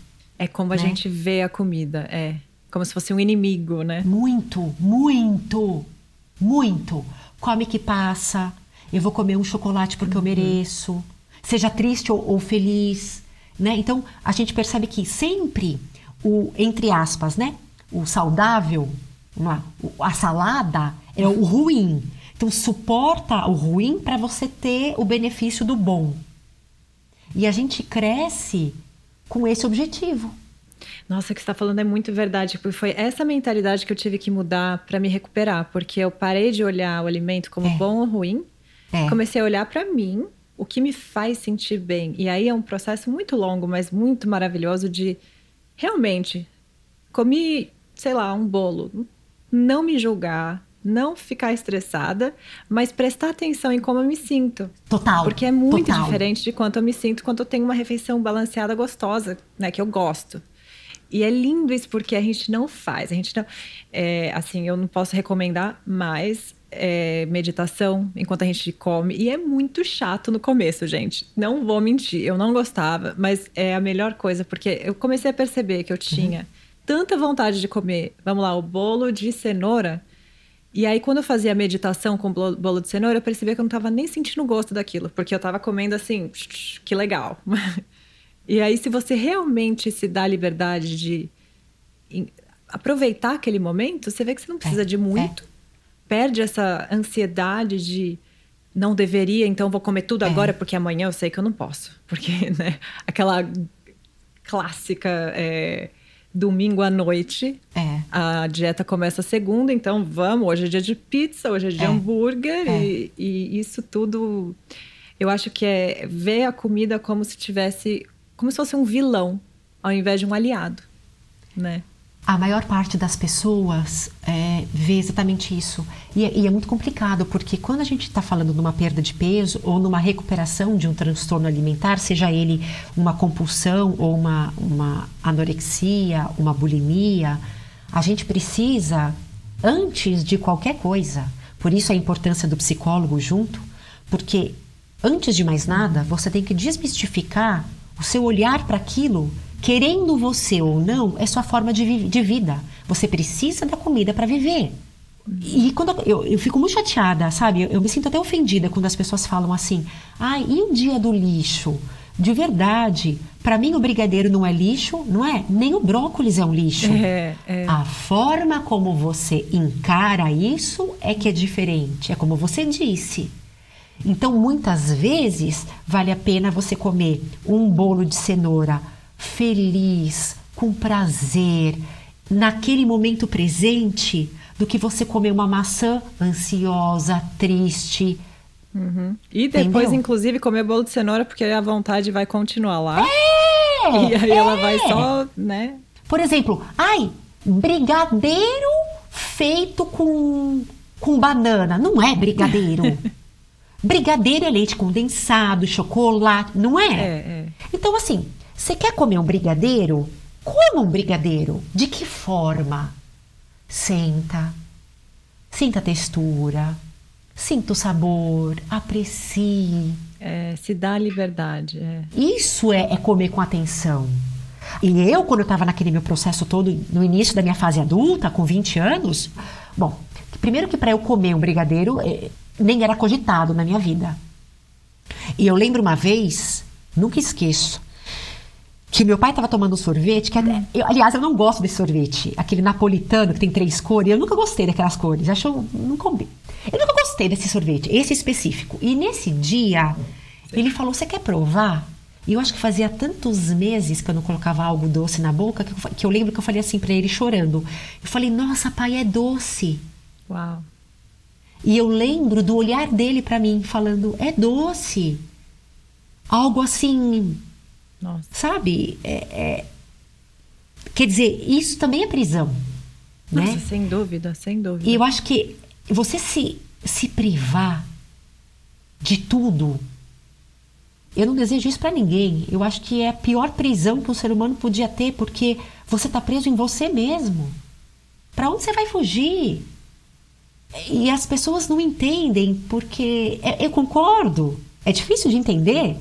É como a Né? gente vê a comida, é. Como se fosse um inimigo, né? Muito, muito, muito. Come que passa. Eu vou comer um chocolate porque eu mereço. Seja triste ou, ou feliz, né? Então a gente percebe que sempre o entre aspas, né? O saudável, uma- a salada é o ruim. Então suporta o ruim para você ter o benefício do bom. E a gente cresce com esse objetivo. Nossa, o que você está falando é muito verdade. Porque foi essa mentalidade que eu tive que mudar para me recuperar. Porque eu parei de olhar o alimento como É. bom ou ruim. É. Comecei a olhar para mim, o que me faz sentir bem. E aí é um processo muito longo, mas muito maravilhoso de realmente comi, sei lá, um bolo, não me julgar, não ficar estressada, mas prestar atenção em como eu me sinto. Total. Porque é muito total. diferente de quanto eu me sinto quando eu tenho uma refeição balanceada gostosa, né? Que eu gosto. E é lindo isso porque a gente não faz. A gente não. é, assim, eu não posso recomendar mais é, meditação enquanto a gente come. E é muito chato no começo, gente. Não vou mentir. Eu não gostava, mas é a melhor coisa, porque eu comecei a perceber que eu tinha tanta vontade de comer, vamos lá, o bolo de cenoura. E aí, quando eu fazia a meditação com bolo bolo de cenoura, eu percebia que eu não estava nem sentindo o gosto daquilo, porque eu estava comendo assim, que legal. e aí, se você realmente se dá a liberdade de aproveitar aquele momento, você vê que você não precisa É, de muito, perde essa ansiedade de não deveria, então vou comer tudo É. agora, porque amanhã eu sei que eu não posso. Porque, né, aquela clássica é, domingo à noite, É. a dieta começa segunda, então vamos. Hoje é dia de pizza, hoje é dia de É. hambúrguer, É. e, e isso tudo. Eu acho que é ver a comida como se tivesse. como se fosse um vilão, ao invés de um aliado, né? A maior parte das pessoas é, vê exatamente isso. E, é- e é muito complicado, porque quando a gente está falando numa perda de peso ou numa recuperação de um transtorno alimentar, seja ele uma compulsão ou uma, uma anorexia, uma bulimia, a gente precisa, antes de qualquer coisa, por isso a importância do psicólogo junto, porque antes de mais nada, você tem que desmistificar o seu olhar para aquilo, querendo você ou não, é sua forma de, de vida. Você precisa da comida para viver. E quando eu, eu fico muito chateada, sabe? Eu, eu me sinto até ofendida quando as pessoas falam assim: ai, e o dia do lixo? De verdade, para mim o brigadeiro não é lixo, não é? Nem o brócolis é um lixo. É, é. A forma como você encara isso é que é diferente, é como você disse. Então, muitas vezes, vale a pena você comer um bolo de cenoura feliz, com prazer, naquele momento presente, do que você comer uma maçã ansiosa, triste. E depois, Entendeu? inclusive, comer bolo de cenoura, porque a vontade vai continuar lá. É, e aí ela vai é. só, né? Por exemplo, ai, brigadeiro feito com, com banana. Não é brigadeiro. brigadeiro é leite condensado, chocolate, não é? É, é. Então, assim, você quer comer um brigadeiro? Coma um brigadeiro. De que forma? Senta. Sinta a textura. Sinta o sabor. Aprecie. É, se dá liberdade. É. Isso é, é comer com atenção. E eu, quando eu estava naquele meu processo todo, no início da minha fase adulta, com 20 anos, bom, primeiro que para eu comer um brigadeiro, eh, nem era cogitado na minha vida. E eu lembro uma vez, nunca esqueço, que meu pai estava tomando um sorvete, que até- eu- aliás, eu não gosto desse sorvete, aquele napolitano que tem três cores, eu nunca gostei daquelas cores, acho, não combina. Eu nunca gostei desse sorvete, esse específico. E nesse dia, ele falou, você quer provar? E eu acho que fazia tantos meses que eu não colocava algo doce na boca, que eu, que eu lembro que eu falei assim pra ele, chorando. Eu falei, nossa, pai, é doce. Uau. E eu lembro do olhar dele pra mim, falando, é doce. Algo assim, Nossa. sabe? É- é- Quer dizer, isso também é prisão, né? Nossa, sem dúvida, sem dúvida. E eu acho que você se, se privar de tudo, eu não desejo isso pra ninguém. Eu acho que é a pior prisão que um ser humano podia ter, porque você tá preso em você mesmo. Pra onde você vai fugir? E as pessoas não entendem, porque é- eu concordo. É difícil de entender,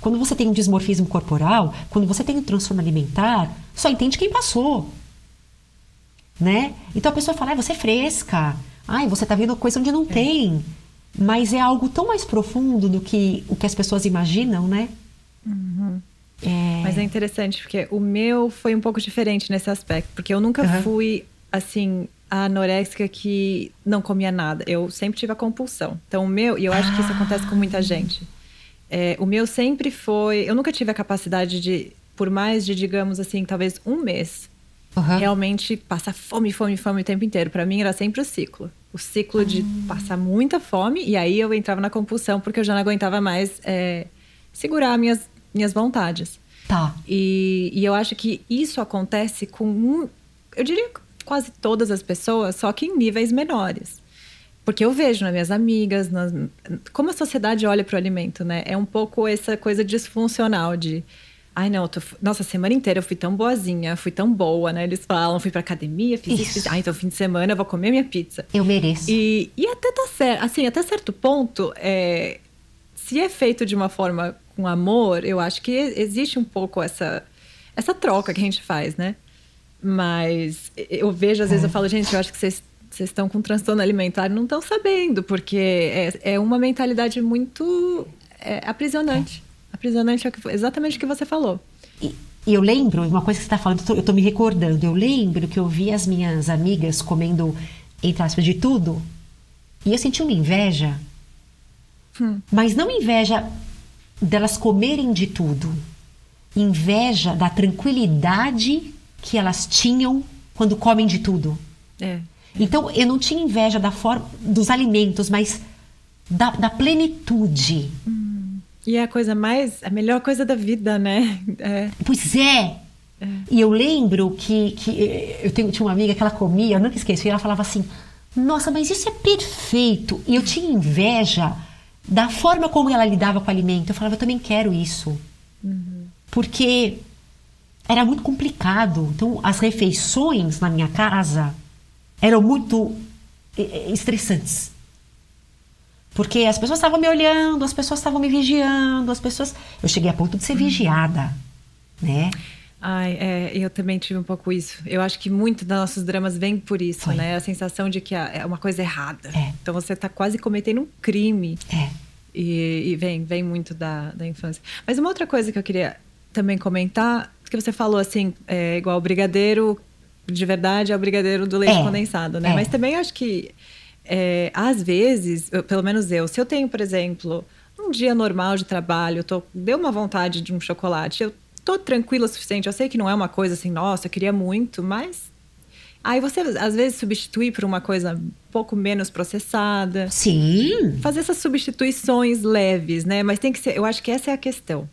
Quando você tem um dismorfismo corporal, quando você tem um transtorno alimentar, só entende quem passou. Né? Então a pessoa fala, ah, você é fresca. Ai, você tá vendo coisa onde não é. tem. Mas é algo tão mais profundo do que o que as pessoas imaginam, né? Uhum. É... Mas é interessante, porque o meu foi um pouco diferente nesse aspecto. Porque eu nunca uhum. fui, assim, a anoréxica que não comia nada. Eu sempre tive a compulsão. Então, o meu, e eu acho ah. que isso acontece com muita gente. É, o meu sempre foi. Eu nunca tive a capacidade de, por mais de, digamos assim, talvez um mês, uhum. realmente passar fome, fome, fome o tempo inteiro. Para mim era sempre o ciclo. O ciclo de uhum. passar muita fome, e aí eu entrava na compulsão, porque eu já não aguentava mais é, segurar minhas, minhas vontades. Tá. E, e eu acho que isso acontece com. Um, eu diria quase todas as pessoas, só que em níveis menores. Porque eu vejo nas minhas amigas, nas, como a sociedade olha para o alimento, né? É um pouco essa coisa disfuncional de. Ai, não, tô, nossa, a semana inteira eu fui tão boazinha, fui tão boa, né? Eles falam, fui pra academia, fiz isso. isso. Ah, então fim de semana eu vou comer minha pizza. Eu mereço. E, e até tá certo, assim, até certo ponto, é, se é feito de uma forma com amor, eu acho que existe um pouco essa, essa troca que a gente faz, né? Mas eu vejo, às vezes, eu falo, gente, eu acho que vocês vocês estão com transtorno alimentar e não estão sabendo, porque é, é uma mentalidade muito é, aprisionante. Aprisionante é exatamente o que você falou. E, eu lembro, uma coisa que você está falando, eu estou me recordando, eu lembro que eu vi as minhas amigas comendo, entre aspas, de tudo, e eu senti uma inveja. Hum. Mas não inveja delas comerem de tudo, inveja da tranquilidade que elas tinham quando comem de tudo. É. Então eu não tinha inveja da forma dos alimentos, mas da, da plenitude. Hum. E é a coisa mais, a melhor coisa da vida, né? É. Pois é. é. E eu lembro que, que eh, eu tenho, tinha uma amiga que ela comia, eu nunca esqueço, e ela falava assim: Nossa, mas isso é perfeito. E eu tinha inveja da forma como ela lidava com o alimento. Eu falava: Eu também quero isso. Uhum. Porque era muito complicado. Então, as refeições na minha casa eram muito estressantes. Porque as pessoas estavam me olhando, as pessoas estavam me vigiando, as pessoas. Eu cheguei a ponto de ser uhum. vigiada, né? Ai, é, eu também tive um pouco isso. Eu acho que muito dos nossos dramas vem por isso, Foi. né? A sensação de que é uma coisa errada. É. Então você está quase cometendo um crime. É. E, e, vem, vem muito da, da infância. Mas uma outra coisa que eu queria também comentar, que você falou assim, é, igual o brigadeiro de verdade é o brigadeiro do leite é, condensado, né? É. Mas também acho que, é, às vezes, eu, pelo menos eu, se eu tenho, por exemplo, um dia normal de trabalho, tô, deu uma vontade de um chocolate, eu tô tranquila o suficiente, eu sei que não é uma coisa assim, nossa, eu queria muito, mas Aí você, às vezes, substitui por uma coisa um pouco menos processada. Sim. Fazer essas substituições leves, né? Mas tem que ser. Eu acho que essa é a questão.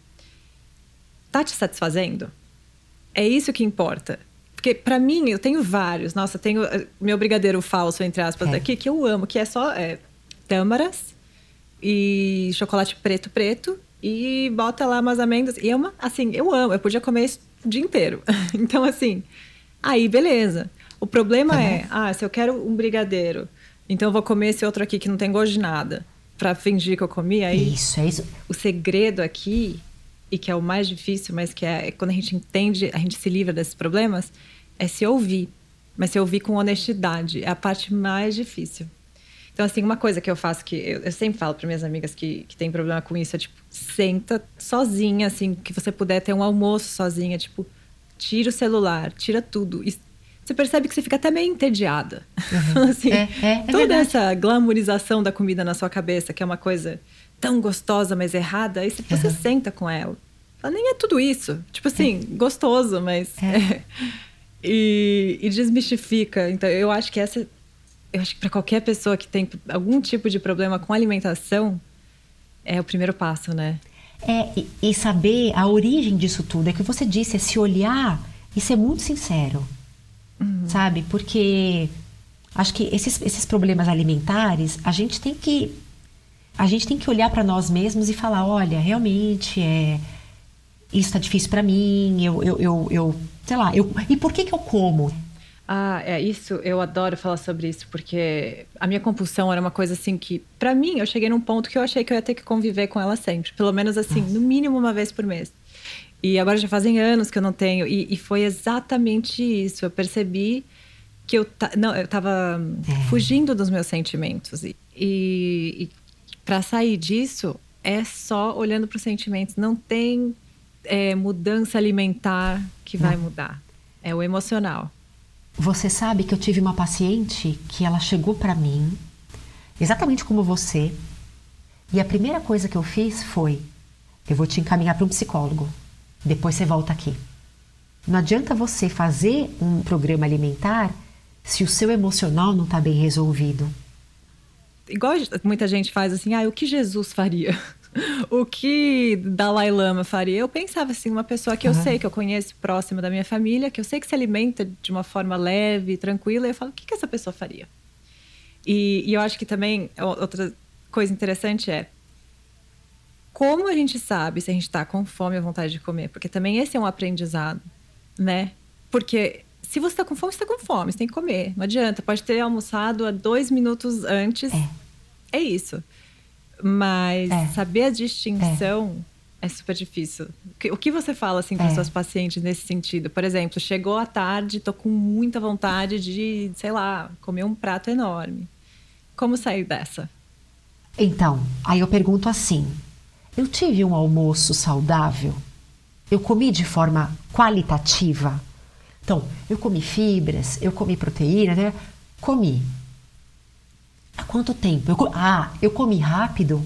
Tá te satisfazendo? É isso que importa. Porque para mim, eu tenho vários. Nossa, tenho eh, meu brigadeiro falso, entre aspas, é. daqui, que eu amo, que é só é, tâmaras e chocolate preto preto e bota lá umas amêndoas. E é uma, assim, eu amo. Eu podia comer isso o dia inteiro. então, assim, aí beleza. O problema tá é, ah, se eu quero um brigadeiro, então eu vou comer esse outro aqui que não tem gosto de nada. Pra fingir que eu comi, aí... Isso, é isso. O segredo aqui, e que é o mais difícil, mas que é quando a gente entende, a gente se livra desses problemas, é se ouvir, mas se ouvir com honestidade. É a parte mais difícil. Então, assim, uma coisa que eu faço que eu, eu sempre falo para minhas amigas que, que tem problema com isso é tipo, senta sozinha, assim, que você puder ter um almoço sozinha, tipo, tira o celular, tira tudo. E você percebe que você fica até meio entediada. Uhum. assim, é, é, é toda verdade. essa glamorização da comida na sua cabeça, que é uma coisa tão gostosa, mas errada, aí você uhum. senta com ela. Ela nem é tudo isso. Tipo assim, é. gostoso, mas. E, e desmistifica. Então, eu acho que essa. Eu acho que para qualquer pessoa que tem algum tipo de problema com alimentação, é o primeiro passo, né? É, e, e saber a origem disso tudo. É que você disse, é se olhar e ser muito sincero. Uhum. Sabe? Porque acho que esses, esses problemas alimentares, a gente tem que. A gente tem que olhar para nós mesmos e falar: olha, realmente é isso está difícil para mim, eu, eu, eu, eu, sei lá, eu, e por que que eu como? Ah, é isso. Eu adoro falar sobre isso porque a minha compulsão era uma coisa assim que, para mim, eu cheguei num ponto que eu achei que eu ia ter que conviver com ela sempre, pelo menos assim, no mínimo uma vez por mês. E agora já fazem anos que eu não tenho e, e foi exatamente isso. Eu percebi que eu não, eu tava é. fugindo dos meus sentimentos e, e, e para sair disso é só olhando para os sentimentos. Não tem é, mudança alimentar que vai mudar. É o emocional. Você sabe que eu tive uma paciente que ela chegou para mim, exatamente como você, e a primeira coisa que eu fiz foi: eu vou te encaminhar para um psicólogo, depois você volta aqui. Não adianta você fazer um programa alimentar se o seu emocional não está bem resolvido. Igual muita gente faz assim, ah, o que Jesus faria? O que Dalai Lama faria? Eu pensava assim, uma pessoa que eu sei, que eu conheço próxima da minha família, que eu sei que se alimenta de uma forma leve, tranquila, e eu falo, o que, que essa pessoa faria? E, e eu acho que também outra coisa interessante é como a gente sabe se a gente está com fome ou vontade de comer? Porque também esse é um aprendizado, né? Porque se você está com fome, você está com fome, você tem que comer. Não adianta, pode ter almoçado há dois minutos antes. É, é isso. Mas é. saber a distinção é. é. super difícil. O que você fala assim para é. suas pacientes nesse sentido? Por exemplo, chegou à tarde, tô com muita vontade de, sei lá, comer um prato enorme. Como sair dessa? Então, aí eu pergunto assim: eu tive um almoço saudável? Eu comi de forma qualitativa? Então, eu comi fibras, eu comi proteína, né? Comi. Há quanto tempo? Eu, ah, eu comi rápido.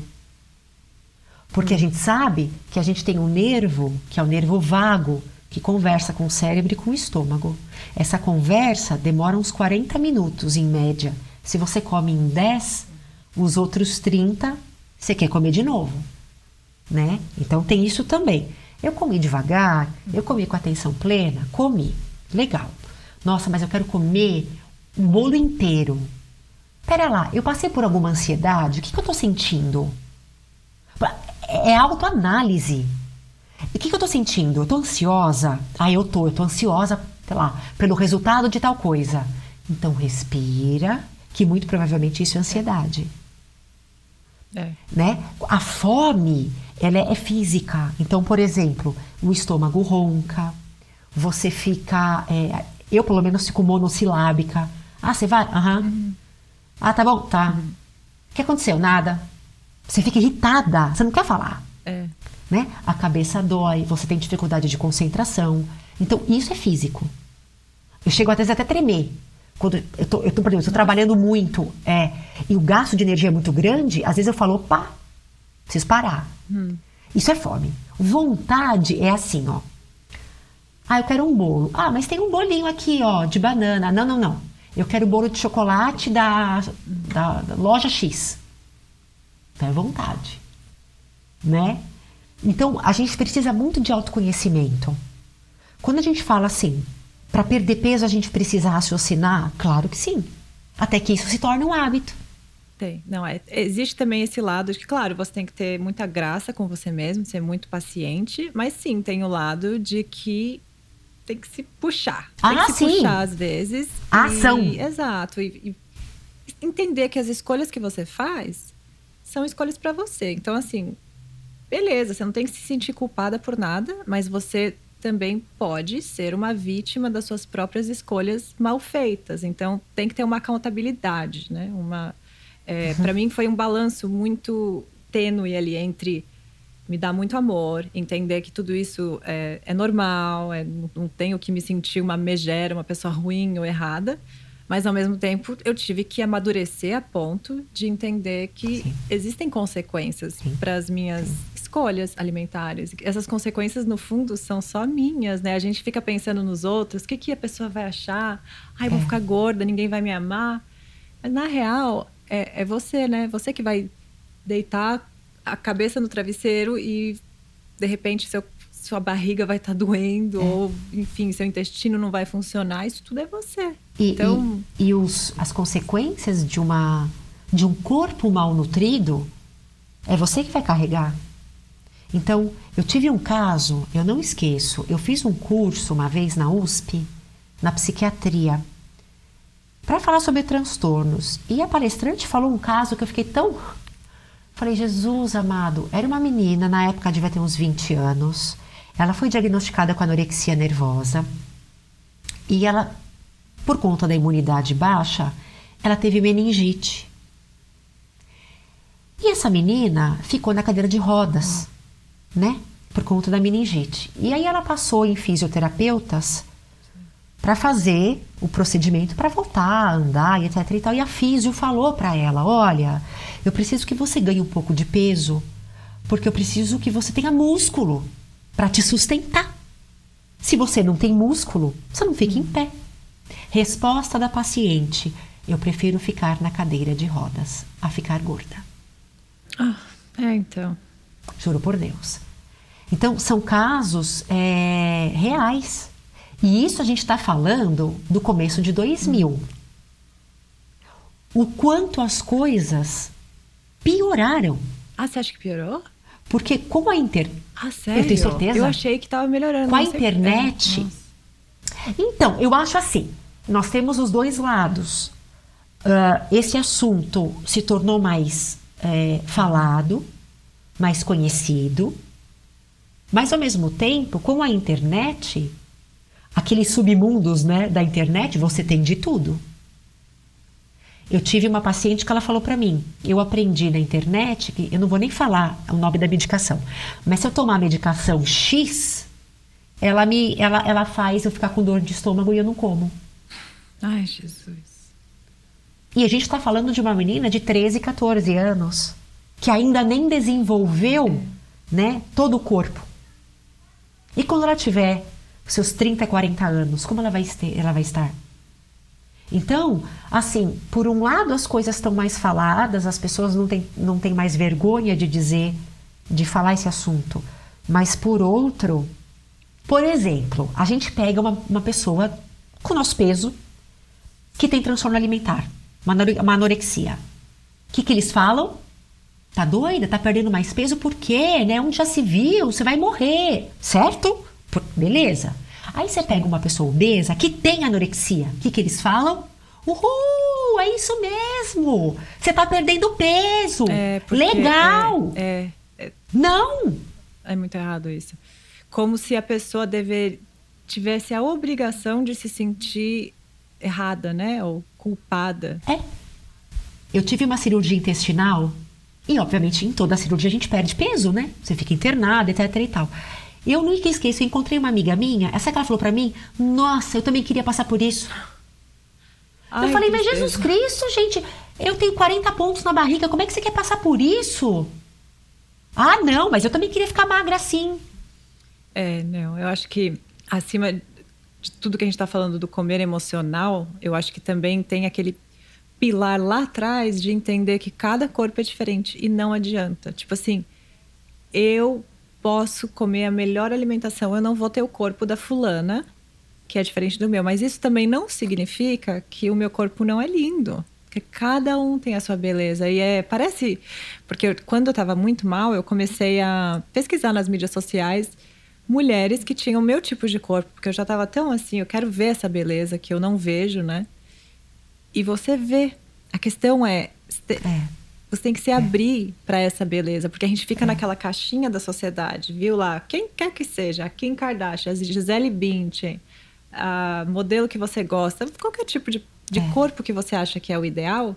Porque a gente sabe que a gente tem um nervo, que é o nervo vago, que conversa com o cérebro e com o estômago. Essa conversa demora uns 40 minutos em média. Se você come em 10, os outros 30 você quer comer de novo, né? Então tem isso também. Eu comi devagar, eu comi com atenção plena, comi. Legal. Nossa, mas eu quero comer o bolo inteiro. Pera lá, eu passei por alguma ansiedade? O que, que eu tô sentindo? É autoanálise. O que, que eu tô sentindo? Eu tô ansiosa? Ah, eu tô, eu tô ansiosa, sei lá, pelo resultado de tal coisa. Então respira, que muito provavelmente isso é ansiedade. É. Né? A fome, ela é, é física. Então, por exemplo, o estômago ronca, você fica. É, eu, pelo menos, fico monossilábica. Ah, você vai? Aham. Uhum. Ah, tá bom, tá. Uhum. O que aconteceu? Nada. Você fica irritada, você não quer falar. É. Né? A cabeça dói, você tem dificuldade de concentração. Então, isso é físico. Eu chego às vezes até tremer. Quando eu tô, eu tô, por exemplo, eu tô trabalhando muito é, e o gasto de energia é muito grande, às vezes eu falo, opa, preciso parar. Hum. Isso é fome. Vontade é assim, ó. Ah, eu quero um bolo. Ah, mas tem um bolinho aqui, ó, de banana. Não, não, não. Eu quero bolo de chocolate da, da, da loja X. Então é vontade, né? Então a gente precisa muito de autoconhecimento. Quando a gente fala assim, para perder peso a gente precisa raciocinar, claro que sim. Até que isso se torne um hábito. Tem. Não, é, existe também esse lado de que, claro, você tem que ter muita graça com você mesmo, ser muito paciente, mas sim, tem o lado de que tem que se puxar. Tem ah, que se sim. puxar às vezes. A ação. Exato. E, e entender que as escolhas que você faz são escolhas para você. Então, assim, beleza, você não tem que se sentir culpada por nada, mas você também pode ser uma vítima das suas próprias escolhas mal feitas. Então, tem que ter uma accountabilidade, né? Uma, é, uhum. Para mim, foi um balanço muito tênue ali entre me dá muito amor, entender que tudo isso é, é normal, é, não tenho que me sentir uma megera, uma pessoa ruim ou errada. Mas ao mesmo tempo eu tive que amadurecer a ponto de entender que Sim. existem consequências para as minhas Sim. escolhas alimentares. Essas consequências, no fundo, são só minhas, né? A gente fica pensando nos outros, o que, que a pessoa vai achar? Ai, é. vou ficar gorda, ninguém vai me amar. Mas na real, é, é você, né? Você que vai deitar a cabeça no travesseiro e de repente seu, sua barriga vai estar tá doendo, é. ou enfim, seu intestino não vai funcionar, isso tudo é você. E, então... e, e os, as consequências de, uma, de um corpo mal nutrido é você que vai carregar. Então, eu tive um caso, eu não esqueço, eu fiz um curso uma vez na USP, na psiquiatria. para falar sobre transtornos. E a palestrante falou um caso que eu fiquei tão. Falei, Jesus amado, era uma menina, na época devia ter uns 20 anos. Ela foi diagnosticada com anorexia nervosa. E ela, por conta da imunidade baixa, ela teve meningite. E essa menina ficou na cadeira de rodas, né? Por conta da meningite. E aí ela passou em fisioterapeutas para fazer o procedimento para voltar a andar e etc e tal. E a físio falou para ela: "Olha, eu preciso que você ganhe um pouco de peso, porque eu preciso que você tenha músculo para te sustentar. Se você não tem músculo, você não fica em pé." Resposta da paciente: "Eu prefiro ficar na cadeira de rodas a ficar gorda." Ah, é, então. Juro por Deus. Então, são casos é, reais. E isso a gente está falando do começo de 2000. O quanto as coisas pioraram. Ah, você acha que piorou? Porque com a internet. Ah, sério? Eu tenho certeza. Eu achei que estava melhorando. Com a internet. Então, eu acho assim: nós temos os dois lados. Ah, esse assunto se tornou mais é, falado, mais conhecido, mas ao mesmo tempo, com a internet, aqueles submundos né, da internet, você tem de tudo. Eu tive uma paciente que ela falou para mim, eu aprendi na internet que eu não vou nem falar o nome da medicação, mas se eu tomar a medicação X, ela me ela, ela faz eu ficar com dor de estômago e eu não como. Ai, Jesus. E a gente está falando de uma menina de 13, 14 anos que ainda nem desenvolveu, né, todo o corpo. E quando ela tiver seus 30, 40 anos, como ela vai, este- ela vai estar? Então, assim, por um lado as coisas estão mais faladas, as pessoas não têm, não têm mais vergonha de dizer, de falar esse assunto. Mas por outro, por exemplo, a gente pega uma, uma pessoa com nosso peso que tem transtorno alimentar, uma anorexia. O que, que eles falam? Tá doida? Tá perdendo mais peso? Por quê? Né? Onde já se viu? Você vai morrer, certo? Beleza. Aí você pega uma pessoa obesa que tem anorexia. O que, que eles falam? Uhul, é isso mesmo. Você tá perdendo peso. É, Legal. É, é, Não. é muito errado isso. Como se a pessoa dever, tivesse a obrigação de se sentir errada, né? Ou culpada. É. Eu tive uma cirurgia intestinal e, obviamente, em toda cirurgia a gente perde peso, né? Você fica internada, etc e tal. Eu nunca esqueço, eu encontrei uma amiga minha, essa que ela falou pra mim, nossa, eu também queria passar por isso. Ai, eu falei, mas Jesus tristeza. Cristo, gente, eu tenho 40 pontos na barriga, como é que você quer passar por isso? Ah, não, mas eu também queria ficar magra assim. É, não, eu acho que acima de tudo que a gente está falando do comer emocional, eu acho que também tem aquele pilar lá atrás de entender que cada corpo é diferente e não adianta. Tipo assim, eu posso comer a melhor alimentação, eu não vou ter o corpo da fulana, que é diferente do meu, mas isso também não significa que o meu corpo não é lindo. Porque cada um tem a sua beleza. E é, parece. Porque eu- quando eu estava muito mal, eu comecei a pesquisar nas mídias sociais mulheres que tinham o meu tipo de corpo. Porque eu já estava tão assim, eu quero ver essa beleza que eu não vejo, né? E você vê. A questão é. É. Você tem que se abrir para essa beleza, porque a gente fica naquela caixinha da sociedade, viu lá? Quem quer que seja, a Kim Kardashian, a Gisele Bündchen, a modelo que você gosta, qualquer tipo de, de É. corpo que você acha que é o ideal,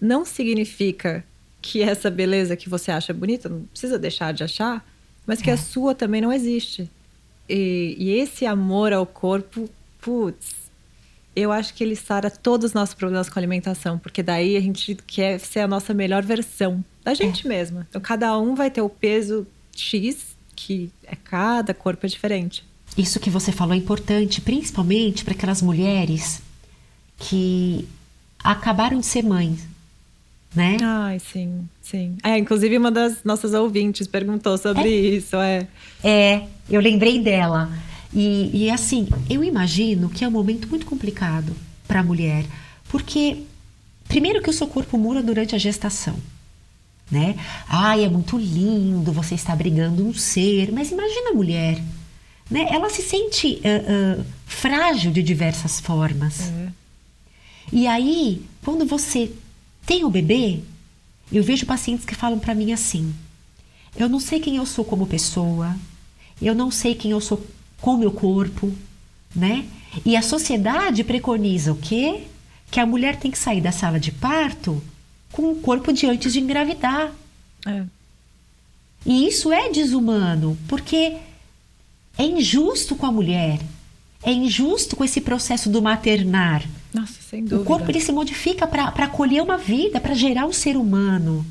não significa que essa beleza que você acha bonita, não precisa deixar de achar, mas que a sua também não existe. E, e esse amor ao corpo, putz, eu acho que ele sara todos os nossos problemas com alimentação, porque daí a gente quer ser a nossa melhor versão da gente mesma. Então cada um vai ter o peso X, que é cada corpo é diferente. Isso que você falou é importante, principalmente para aquelas mulheres que acabaram de ser mães, né? Ai, sim, sim. É, inclusive uma das nossas ouvintes perguntou sobre isso, é. É, eu lembrei dela. E, e assim, eu imagino que é um momento muito complicado para a mulher, porque primeiro que o seu corpo muda durante a gestação, né? Ai, é muito lindo, você está abrigando um ser, mas imagina a mulher, né? Ela se sente ah, ah, frágil de diversas formas. é. E aí, quando você tem o bebê, eu vejo pacientes que falam para mim assim: eu não sei quem eu sou como pessoa, eu não sei quem eu sou com o meu corpo, né? E a sociedade preconiza o quê? Que a mulher tem que sair da sala de parto com o corpo de antes de engravidar. É. E isso é desumano, porque é injusto com a mulher, é injusto com esse processo do maternar. Nossa, sem dúvida. O corpo ele se modifica para acolher uma vida, para gerar um ser humano.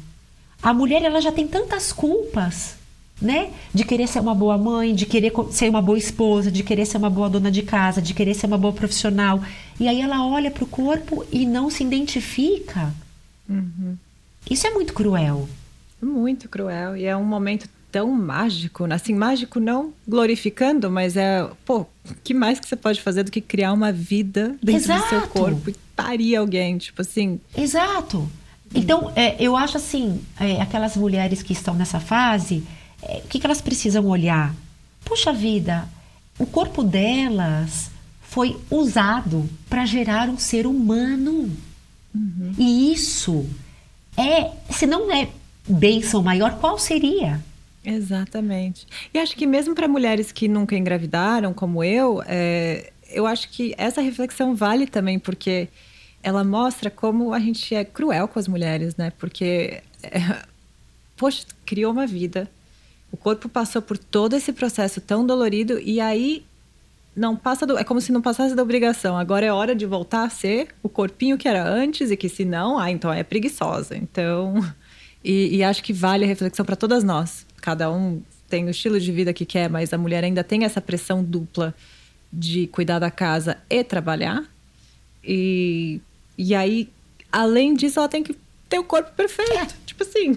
A mulher ela já tem tantas culpas, né? De querer ser uma boa mãe, de querer ser uma boa esposa, de querer ser uma boa dona de casa, de querer ser uma boa profissional. E aí ela olha para o corpo e não se identifica. Uhum. Isso é muito cruel. Muito cruel. E é um momento tão mágico, né? assim, mágico não glorificando, mas é, pô, que mais que você pode fazer do que criar uma vida dentro Exato. do seu corpo e parir alguém, tipo assim. Exato. Então, é, eu acho assim, é, aquelas mulheres que estão nessa fase, é, o que, que elas precisam olhar? Puxa vida, o corpo delas foi usado para gerar um ser humano. Uhum. E isso é, se não é bênção maior, qual seria? Exatamente. E acho que mesmo para mulheres que nunca engravidaram, como eu, é, eu acho que essa reflexão vale também, porque ela mostra como a gente é cruel com as mulheres, né? Porque, é, poxa, criou uma vida, o corpo passou por todo esse processo tão dolorido e aí não passa do, é como se não passasse da obrigação. Agora é hora de voltar a ser o corpinho que era antes e que se não, ah, então é preguiçosa. Então, e, e acho que vale a reflexão para todas nós. Cada um tem o estilo de vida que quer, mas a mulher ainda tem essa pressão dupla de cuidar da casa e trabalhar. E, e aí, além disso, ela tem que ter o corpo perfeito. É. Tipo assim.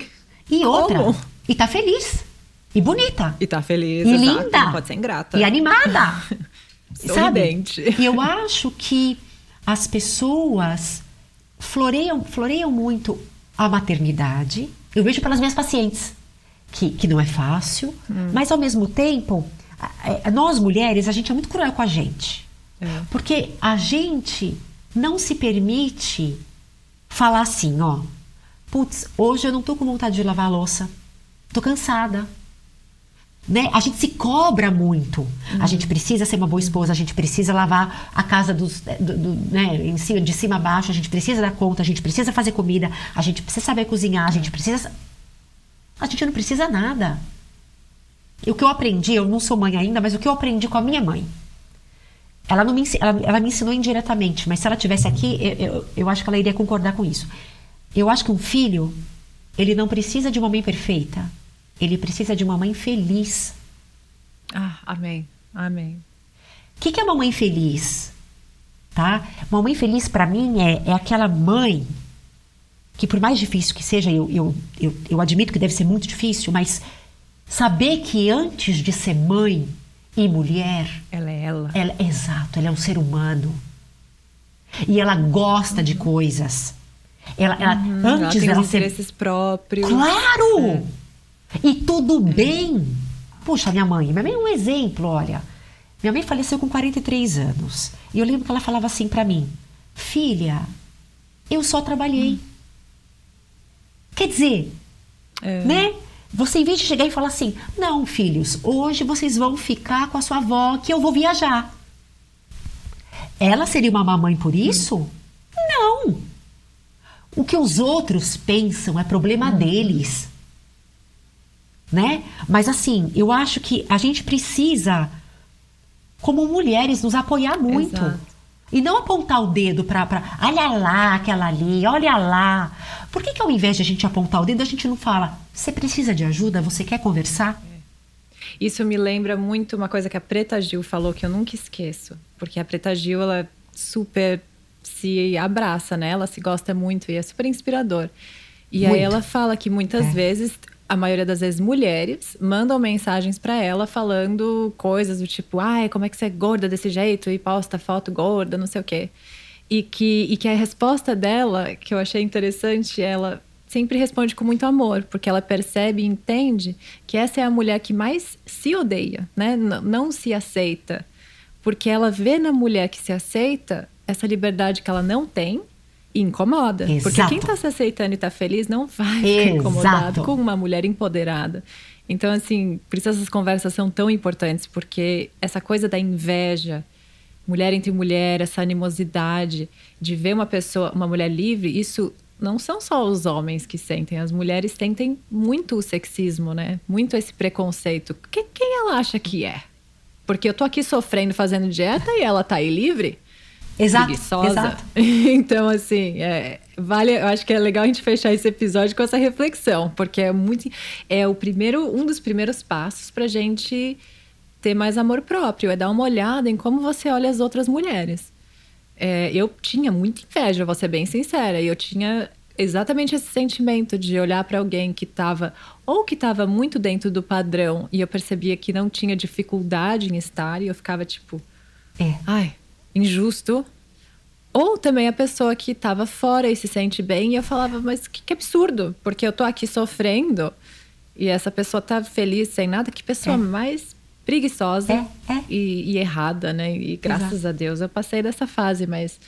E outra. Como? E tá feliz. E bonita. E tá feliz. E exato. linda. Não pode ser ingrata. E animada. Sorridente. Sabe? E eu acho que as pessoas floreiam, floreiam muito a maternidade. Eu vejo pelas minhas pacientes que, que não é fácil, hum. mas ao mesmo tempo, nós mulheres, a gente é muito cruel com a gente. É. Porque a gente não se permite falar assim, ó. Putz, hoje eu não tô com vontade de lavar a louça. Tô cansada. Né? A gente se cobra muito. Uhum. A gente precisa ser uma boa esposa, a gente precisa lavar a casa dos, do, do, né, em cima, de cima a baixo, a gente precisa dar conta, a gente precisa fazer comida, a gente precisa saber cozinhar, a gente precisa. A gente não precisa nada. E o que eu aprendi, eu não sou mãe ainda, mas o que eu aprendi com a minha mãe. Ela, não me, ela, ela me ensinou indiretamente, mas se ela tivesse aqui, eu, eu, eu acho que ela iria concordar com isso. Eu acho que um filho, ele não precisa de uma mãe perfeita ele precisa de uma mãe feliz. Ah, amém. Amém. O que, que é uma mãe feliz? Tá? Uma mãe feliz para mim é, é aquela mãe que por mais difícil que seja, eu, eu, eu, eu admito que deve ser muito difícil, mas saber que antes de ser mãe e mulher, ela é ela. ela exato, ela é um ser humano. E ela gosta de coisas. Ela, ela uhum, antes ela tem ela interesses ser... próprios. Claro! É. E tudo bem. Puxa, minha mãe, minha mãe é um exemplo, olha. Minha mãe faleceu com 43 anos. E eu lembro que ela falava assim para mim: Filha, eu só trabalhei. Hum. Quer dizer, é. né? Você, em vez de chegar e falar assim: Não, filhos, hoje vocês vão ficar com a sua avó que eu vou viajar. Ela seria uma mamãe por isso? Hum. Não. O que os outros pensam é problema hum. deles né? Mas assim, eu acho que a gente precisa, como mulheres, nos apoiar muito. Exato. E não apontar o dedo para. Olha lá aquela ali, olha lá. Por que, que ao invés de a gente apontar o dedo, a gente não fala: você precisa de ajuda? Você quer conversar? É. Isso me lembra muito uma coisa que a Preta Gil falou que eu nunca esqueço. Porque a Preta Gil, ela super se abraça, né? Ela se gosta muito e é super inspirador. E muito. aí ela fala que muitas é. vezes a maioria das vezes mulheres, mandam mensagens para ela falando coisas do tipo, ai, como é que você é gorda desse jeito e posta foto gorda, não sei o quê. E que, e que a resposta dela, que eu achei interessante, ela sempre responde com muito amor, porque ela percebe e entende que essa é a mulher que mais se odeia, né? N não se aceita. Porque ela vê na mulher que se aceita essa liberdade que ela não tem incomoda. Exato. Porque quem está se aceitando e está feliz não vai ficar Exato. incomodado com uma mulher empoderada. Então, assim, por isso essas conversas são tão importantes, porque essa coisa da inveja, mulher entre mulher, essa animosidade de ver uma pessoa, uma mulher livre, isso não são só os homens que sentem, as mulheres sentem muito o sexismo, né? Muito esse preconceito. Que- quem ela acha que é? Porque eu tô aqui sofrendo fazendo dieta e ela tá aí livre? Exato, preguiçosa. exato. então, assim, é, vale, eu acho que é legal a gente fechar esse episódio com essa reflexão, porque é muito. É o primeiro, um dos primeiros passos pra gente ter mais amor próprio, é dar uma olhada em como você olha as outras mulheres. É, eu tinha muita inveja, vou ser bem sincera, e eu tinha exatamente esse sentimento de olhar para alguém que estava ou que estava muito dentro do padrão e eu percebia que não tinha dificuldade em estar e eu ficava tipo, É. ai, injusto. Ou também a pessoa que estava fora e se sente bem, e eu falava, mas que, que absurdo, porque eu tô aqui sofrendo e essa pessoa tá feliz sem nada, que pessoa É. mais preguiçosa É, é. E, e errada, né? E graças a Deus eu passei dessa fase, mas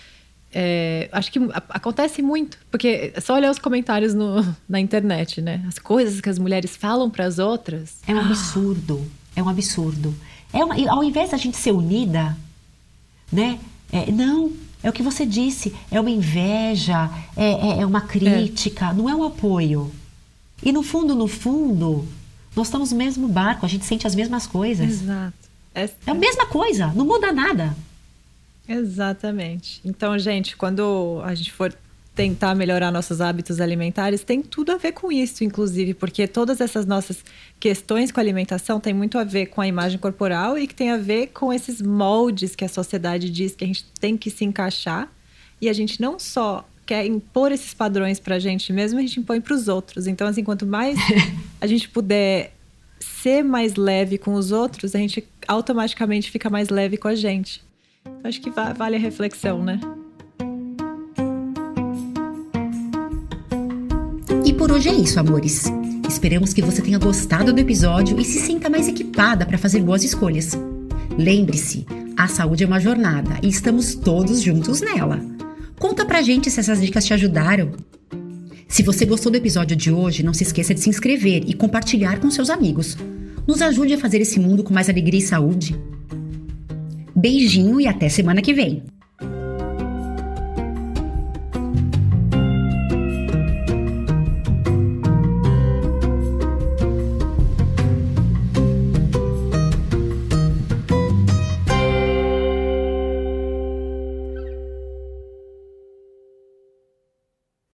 é, acho que acontece muito, porque é só olhar os comentários no- na internet, né? As coisas que as mulheres falam para as outras. É um absurdo. É um absurdo. É uma, ao invés da gente ser unida, né? é, não, é o que você disse. É uma inveja, é, é- é uma crítica, não é um apoio. E no fundo, no fundo, nós estamos no mesmo barco, a gente sente as mesmas coisas. Exato. É, É a mesma coisa, não muda nada. Exatamente. Então, gente, quando a gente for tentar melhorar nossos hábitos alimentares, tem tudo a ver com isso, inclusive, porque todas essas nossas questões com a alimentação têm muito a ver com a imagem corporal e que tem a ver com esses moldes que a sociedade diz que a gente tem que se encaixar. E a gente não só quer impor esses padrões pra gente mesmo, a gente impõe pros outros. Então, assim, quanto mais a gente puder ser mais leve com os outros, a gente automaticamente fica mais leve com a gente. Então, Acho que va- vale a reflexão, né? E por hoje é isso, amores. Esperamos que você tenha gostado do episódio e se sinta mais equipada para fazer boas escolhas. Lembre-se, a saúde é uma jornada e estamos todos juntos nela. Conta pra gente se essas dicas te ajudaram. Se você gostou do episódio de hoje, não se esqueça de se inscrever e compartilhar com seus amigos. Nos ajude a fazer esse mundo com mais alegria e saúde. Beijinho e até semana que vem.